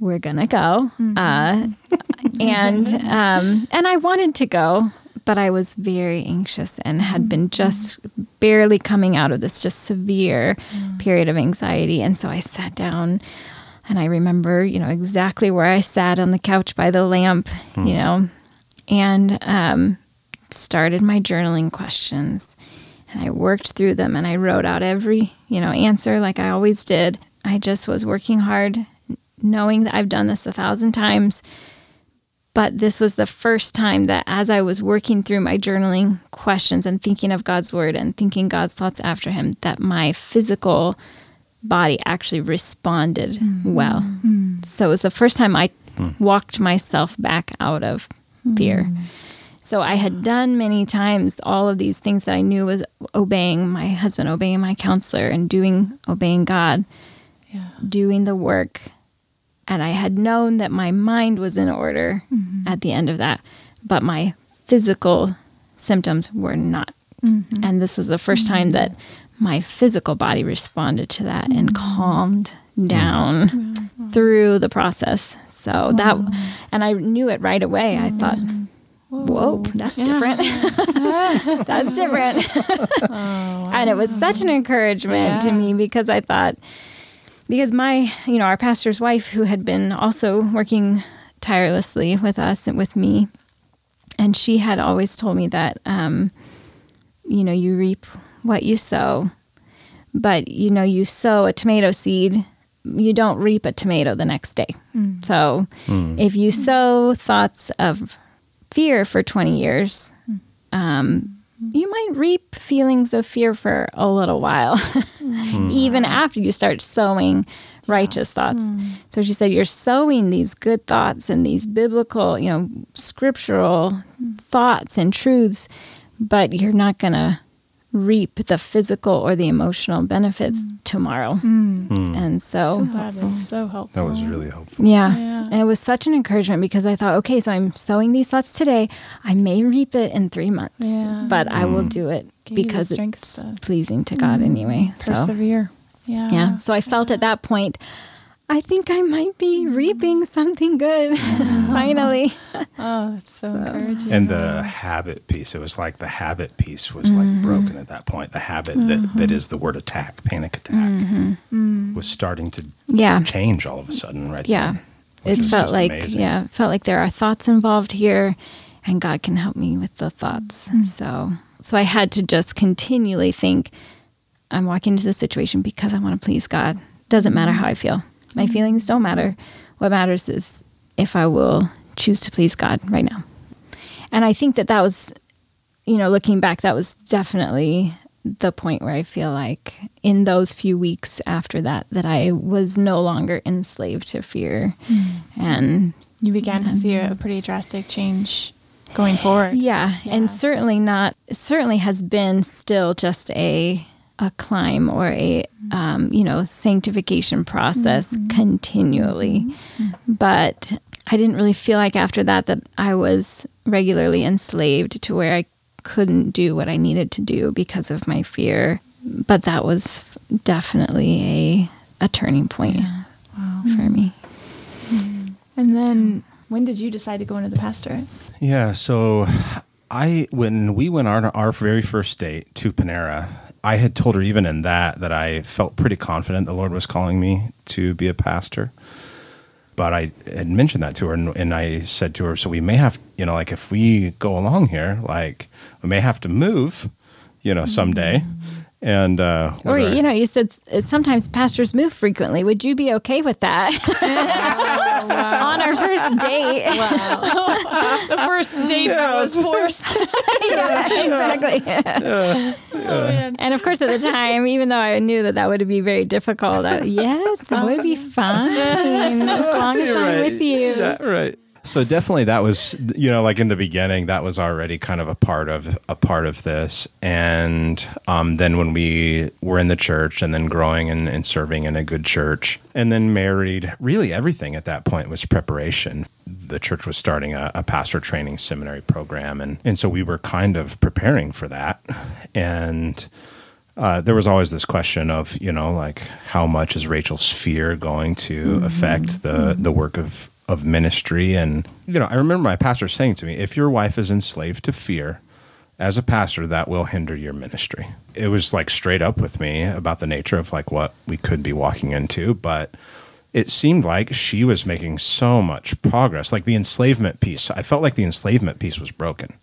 We're gonna go, uh, and um, and I wanted to go, but I was very anxious and had been mm-hmm. just barely coming out of this just severe mm. period of anxiety. And so I sat down and I remember, you know, exactly where I sat on the couch by the lamp, hmm. you know, and um, started my journaling questions and I worked through them and I wrote out every, you know, answer like I always did. I just was working hard, knowing that I've done this a thousand times. But this was the first time that as I was working through my journaling questions and thinking of God's word and thinking God's thoughts after him, that my physical body actually responded mm-hmm. well. Mm-hmm. So it was the first time I mm. walked myself back out of fear. Mm. So I had done many times all of these things that I knew was obeying my husband, obeying my counselor, and doing obeying God, yeah. doing the work. And I had known that my mind was in order mm-hmm. at the end of that, but my physical symptoms were not. Mm-hmm. And this was the 1st mm-hmm. time that my physical body responded to that and mm-hmm. calmed down mm-hmm. through the process. So that, and I knew it right away. I thought, whoa, that's yeah. different. that's different. oh, wow. And it was such an encouragement yeah. to me because I thought, because my, you know, our pastor's wife, who had been also working tirelessly with us and with me, and she had always told me that, um, you know, you reap what you sow, but, you know, you sow a tomato seed you don't reap a tomato the next day. Mm. So mm. if you sow thoughts of fear for 20 years, um, you might reap feelings of fear for a little while, mm. even after you start sowing righteous thoughts. Mm. So she said, You're sowing these good thoughts and these biblical, you know, scriptural mm. thoughts and truths, but you're not going to reap the physical or the emotional benefits mm. tomorrow. Mm. Mm. And so, so that is so helpful. That was really helpful. Yeah. yeah. And it was such an encouragement because I thought, okay, so I'm sowing these thoughts today. I may reap it in three months, yeah. but I will mm. do it Give because it's to, pleasing to God mm. anyway. Persevere. So, yeah. Yeah. So I felt yeah. at that point, I think I might be reaping something good finally. oh, that's so, so, encouraging. And the habit piece, it was like the habit piece was mm-hmm. like broken at that point. The habit mm-hmm. that, that is the word attack, panic attack, mm-hmm. Mm. was starting to yeah. change all of a sudden, right? Yeah. There, it felt like, amazing. yeah, felt like there are thoughts involved here and God can help me with the thoughts. Mm. So, so I had to just continually think, I'm walking into this situation because I want to please God. Doesn't matter how I feel my feelings don't matter. What matters is if I will choose to please God right now. And I think that that was, you know, looking back, that was definitely the point where I feel like in those few weeks after that, that I was no longer enslaved to fear. Mm. And you began to see a pretty drastic change going forward. Yeah, yeah, and certainly not, certainly has been still just a a climb or a um, you know sanctification process mm-hmm. continually mm-hmm. but i didn't really feel like after that that i was regularly enslaved to where i couldn't do what i needed to do because of my fear but that was definitely a a turning point yeah. wow. for me mm-hmm. and then when did you decide to go into the pastorate yeah so i when we went on our very first date to panera I had told her even in that that I felt pretty confident the Lord was calling me to be a pastor. But I had mentioned that to her, and, and, I said to her, "So we may have, you know, like if we go along here, like we may have to move, you know, someday." Mm-hmm. And uh, or you know, you said sometimes pastors move frequently. Would you be okay with that oh, wow. on our first date? Wow, the first date yes. that was forced. yeah, exactly. Yeah. Oh, and of course, at the time, even though I knew that that would be very difficult, I, yes, that would be fine as long as I'm with you. Yeah, right so definitely that was you know like in the beginning that was already kind of a part of a part of this and um, then when we were in the church and then growing and, and serving in a good church and then married really everything at that point was preparation the church was starting a, a pastor training seminary program and, and so we were kind of preparing for that and uh, there was always this question of, you know, like how much is Rachel's fear going to mm-hmm. affect the mm-hmm. the work of of ministry. And, you know, I remember my pastor saying to me, if your wife is enslaved to fear, as a pastor, that will hinder your ministry. It was like straight up with me about the nature of like what we could be walking into. But it seemed like she was making so much progress. Like the enslavement piece, I felt like the enslavement piece was broken.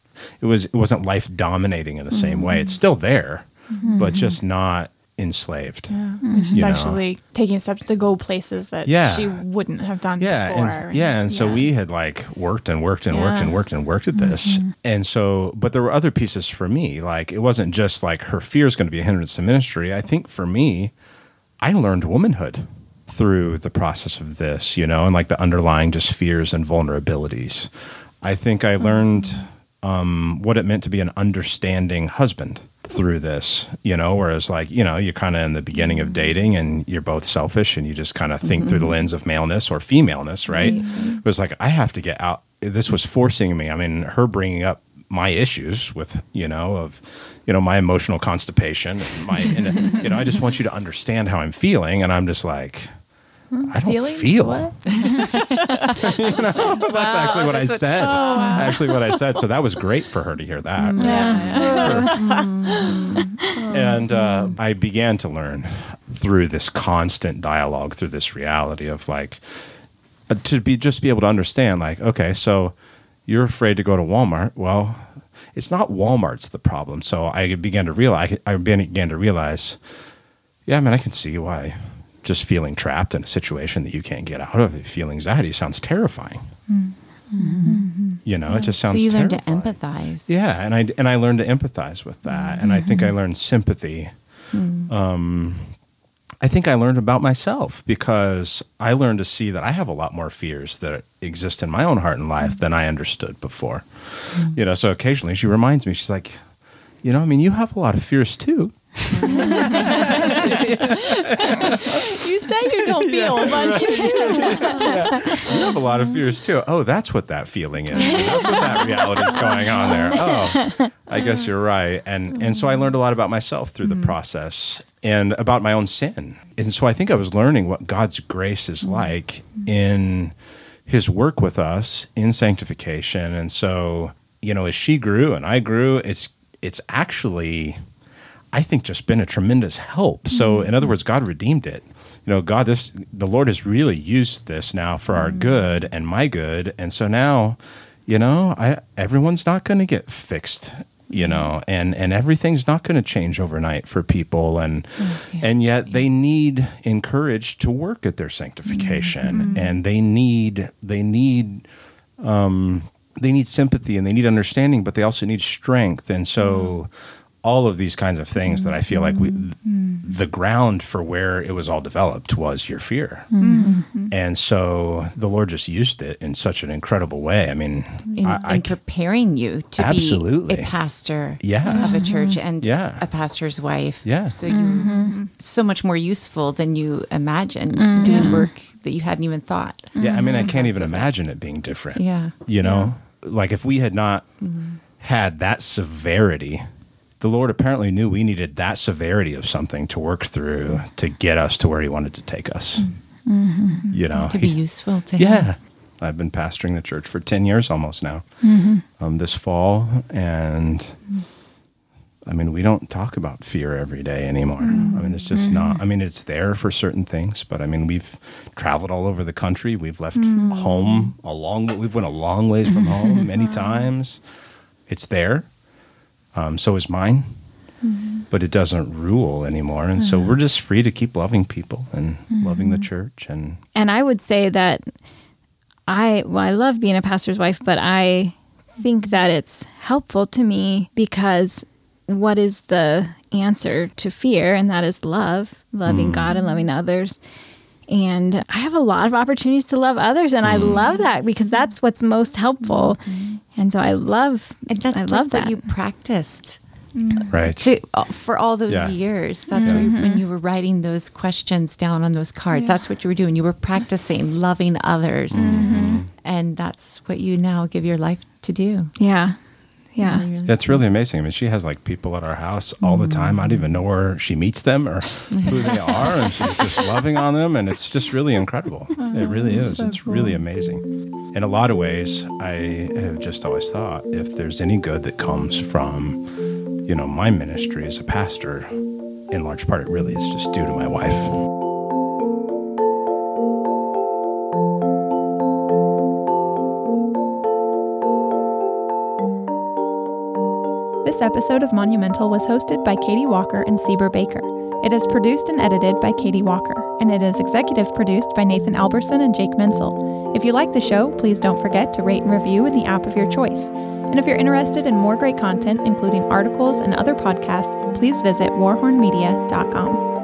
It was it wasn't life dominating in the same way. It's mm-hmm. still there, but mm-hmm. just not enslaved. She's mm-hmm. You know. actually taking steps to go places that Yeah. she wouldn't have done yeah before. and, yeah and so we had like worked and worked and worked and worked and worked at this. Mm-hmm. And so but there were other pieces for me. Like it wasn't just like her fear is going to be a hindrance to ministry. I think for me i learned womanhood through the process of this you know and like the underlying just fears and vulnerabilities. I think i mm-hmm. learned um, what it meant to be an understanding husband through this, you know, whereas like, you know, you're kind of in the beginning of mm-hmm. dating and you're both selfish and you just kind of think through the mm-hmm. lens of maleness or femaleness, right? It was like, I have to get out. This was forcing me. I mean, her bringing up my issues with, you know, of, you know, my emotional constipation and my, and, you know, I just want you to understand how I'm feeling. And I'm just like, I don't Feelings? feel. What? That's actually what I said. Actually, what I said. So that was great for her to hear that. and uh, I began to learn through this constant dialogue, through this reality of like uh, to be just be able to understand, like, okay, so you're afraid to go to Walmart. Well, it's not Walmart's the problem. So I began to realize, I began to realize, yeah, I mean, I can see why just feeling trapped in a situation that you can't get out of, you feel anxiety sounds terrifying. Mm-hmm. You know, it just sounds. so you learn to empathize. Yeah, and I and I learned to empathize with that, and I think I mm-hmm. learned sympathy. Mm. Um, I think I learned about myself because I learned to see that I have a lot more fears that exist in my own heart and life mm. than I understood before. Mm. You know, so occasionally she reminds me, she's like, you know, I mean, you have a lot of fears too. You say you don't feel, but you do. You have a lot of fears too. Oh, that's what that feeling is. That's what that reality is going on there. Oh, I guess you're right. And and so I mm. learned a lot about myself through the mm-hmm. process and about my own sin. And so I think I was learning what God's grace is mm-hmm. like in his work with us in sanctification. And so, you know, as she grew and I grew, it's it's actually I think just been a tremendous help. So in other mm-hmm. words, God redeemed it. You know, God this the Lord has really used this now for our mm-hmm. good and my good. And so now, you know, I everyone's not going to get fixed, you know, mm-hmm. and and everything's not going to change overnight for people. And and yet they need encouraged to work at their sanctification. And they need they need um, they need sympathy and they need understanding, but they also need strength. And so, all of these kinds of things that I feel like we, mm-hmm. the ground for where it was all developed was your fear. Mm-hmm. And so, the Lord just used it in such an incredible way. I mean, in, I, I in ca- preparing you to Absolutely. be a pastor Yeah. of a church and Yeah. a pastor's wife. Yeah. So you're mm-hmm. so much more useful than you imagined doing work that you hadn't even thought. yeah, I mean, I can't even Because of it. imagine it being different. Yeah. You know, like if we had not had that severity, the Lord apparently knew we needed that severity of something to work through to get us to where He wanted to take us. Mm-hmm. You know, To be He- useful to him. yeah. I've been pastoring the church for 10 years almost now, mm-hmm. um, this fall. And mm-hmm. I mean, we don't talk about fear every day anymore. I mean, it's just not, I mean, it's there for certain things, but I mean, we've traveled all over the country. We've left home a long, we've went a long ways from home many uh-huh. times. It's there. Um, so is mine, mm-hmm. but it doesn't rule anymore. And so mm-hmm. we're just free to keep loving people and mm-hmm. loving the church and And I would say that I well, I love being a pastor's wife, but I think that it's helpful to me because what is the answer to fear? And that is love, loving mm. God and loving others. And I have a lot of opportunities to love others, and I mm. love that because that's what's most helpful. Mm-hmm. And so I love, And that's I like love what that. you practiced mm-hmm. right. to uh, for all those Yeah. years. That's Yeah. where, when mm-hmm. you were writing those questions down on those cards. That's what you were doing. You were practicing loving others, and that's what you now give your life to do. yeah, yeah. Really, really That's really amazing. I mean, she has like people at our house all the time. I don't mm. even know where she meets them or who they are, and she's just loving on them, and it's just really incredible. Oh, it really is. It's really amazing. In a lot of ways, I have just always thought if there's any good that comes from, you know, my ministry as a pastor, in large part, it really is just due to my wife. This episode of Monumental was hosted by Katie Walker and Sieber Baker. It is produced and edited by Katie Walker, and it is executive produced by Nathan Alberson and Jake Mentzel. If you like the show, please don't forget to rate and review in the app of your choice. And if you're interested in more great content, including articles and other podcasts, please visit warhornmedia.com.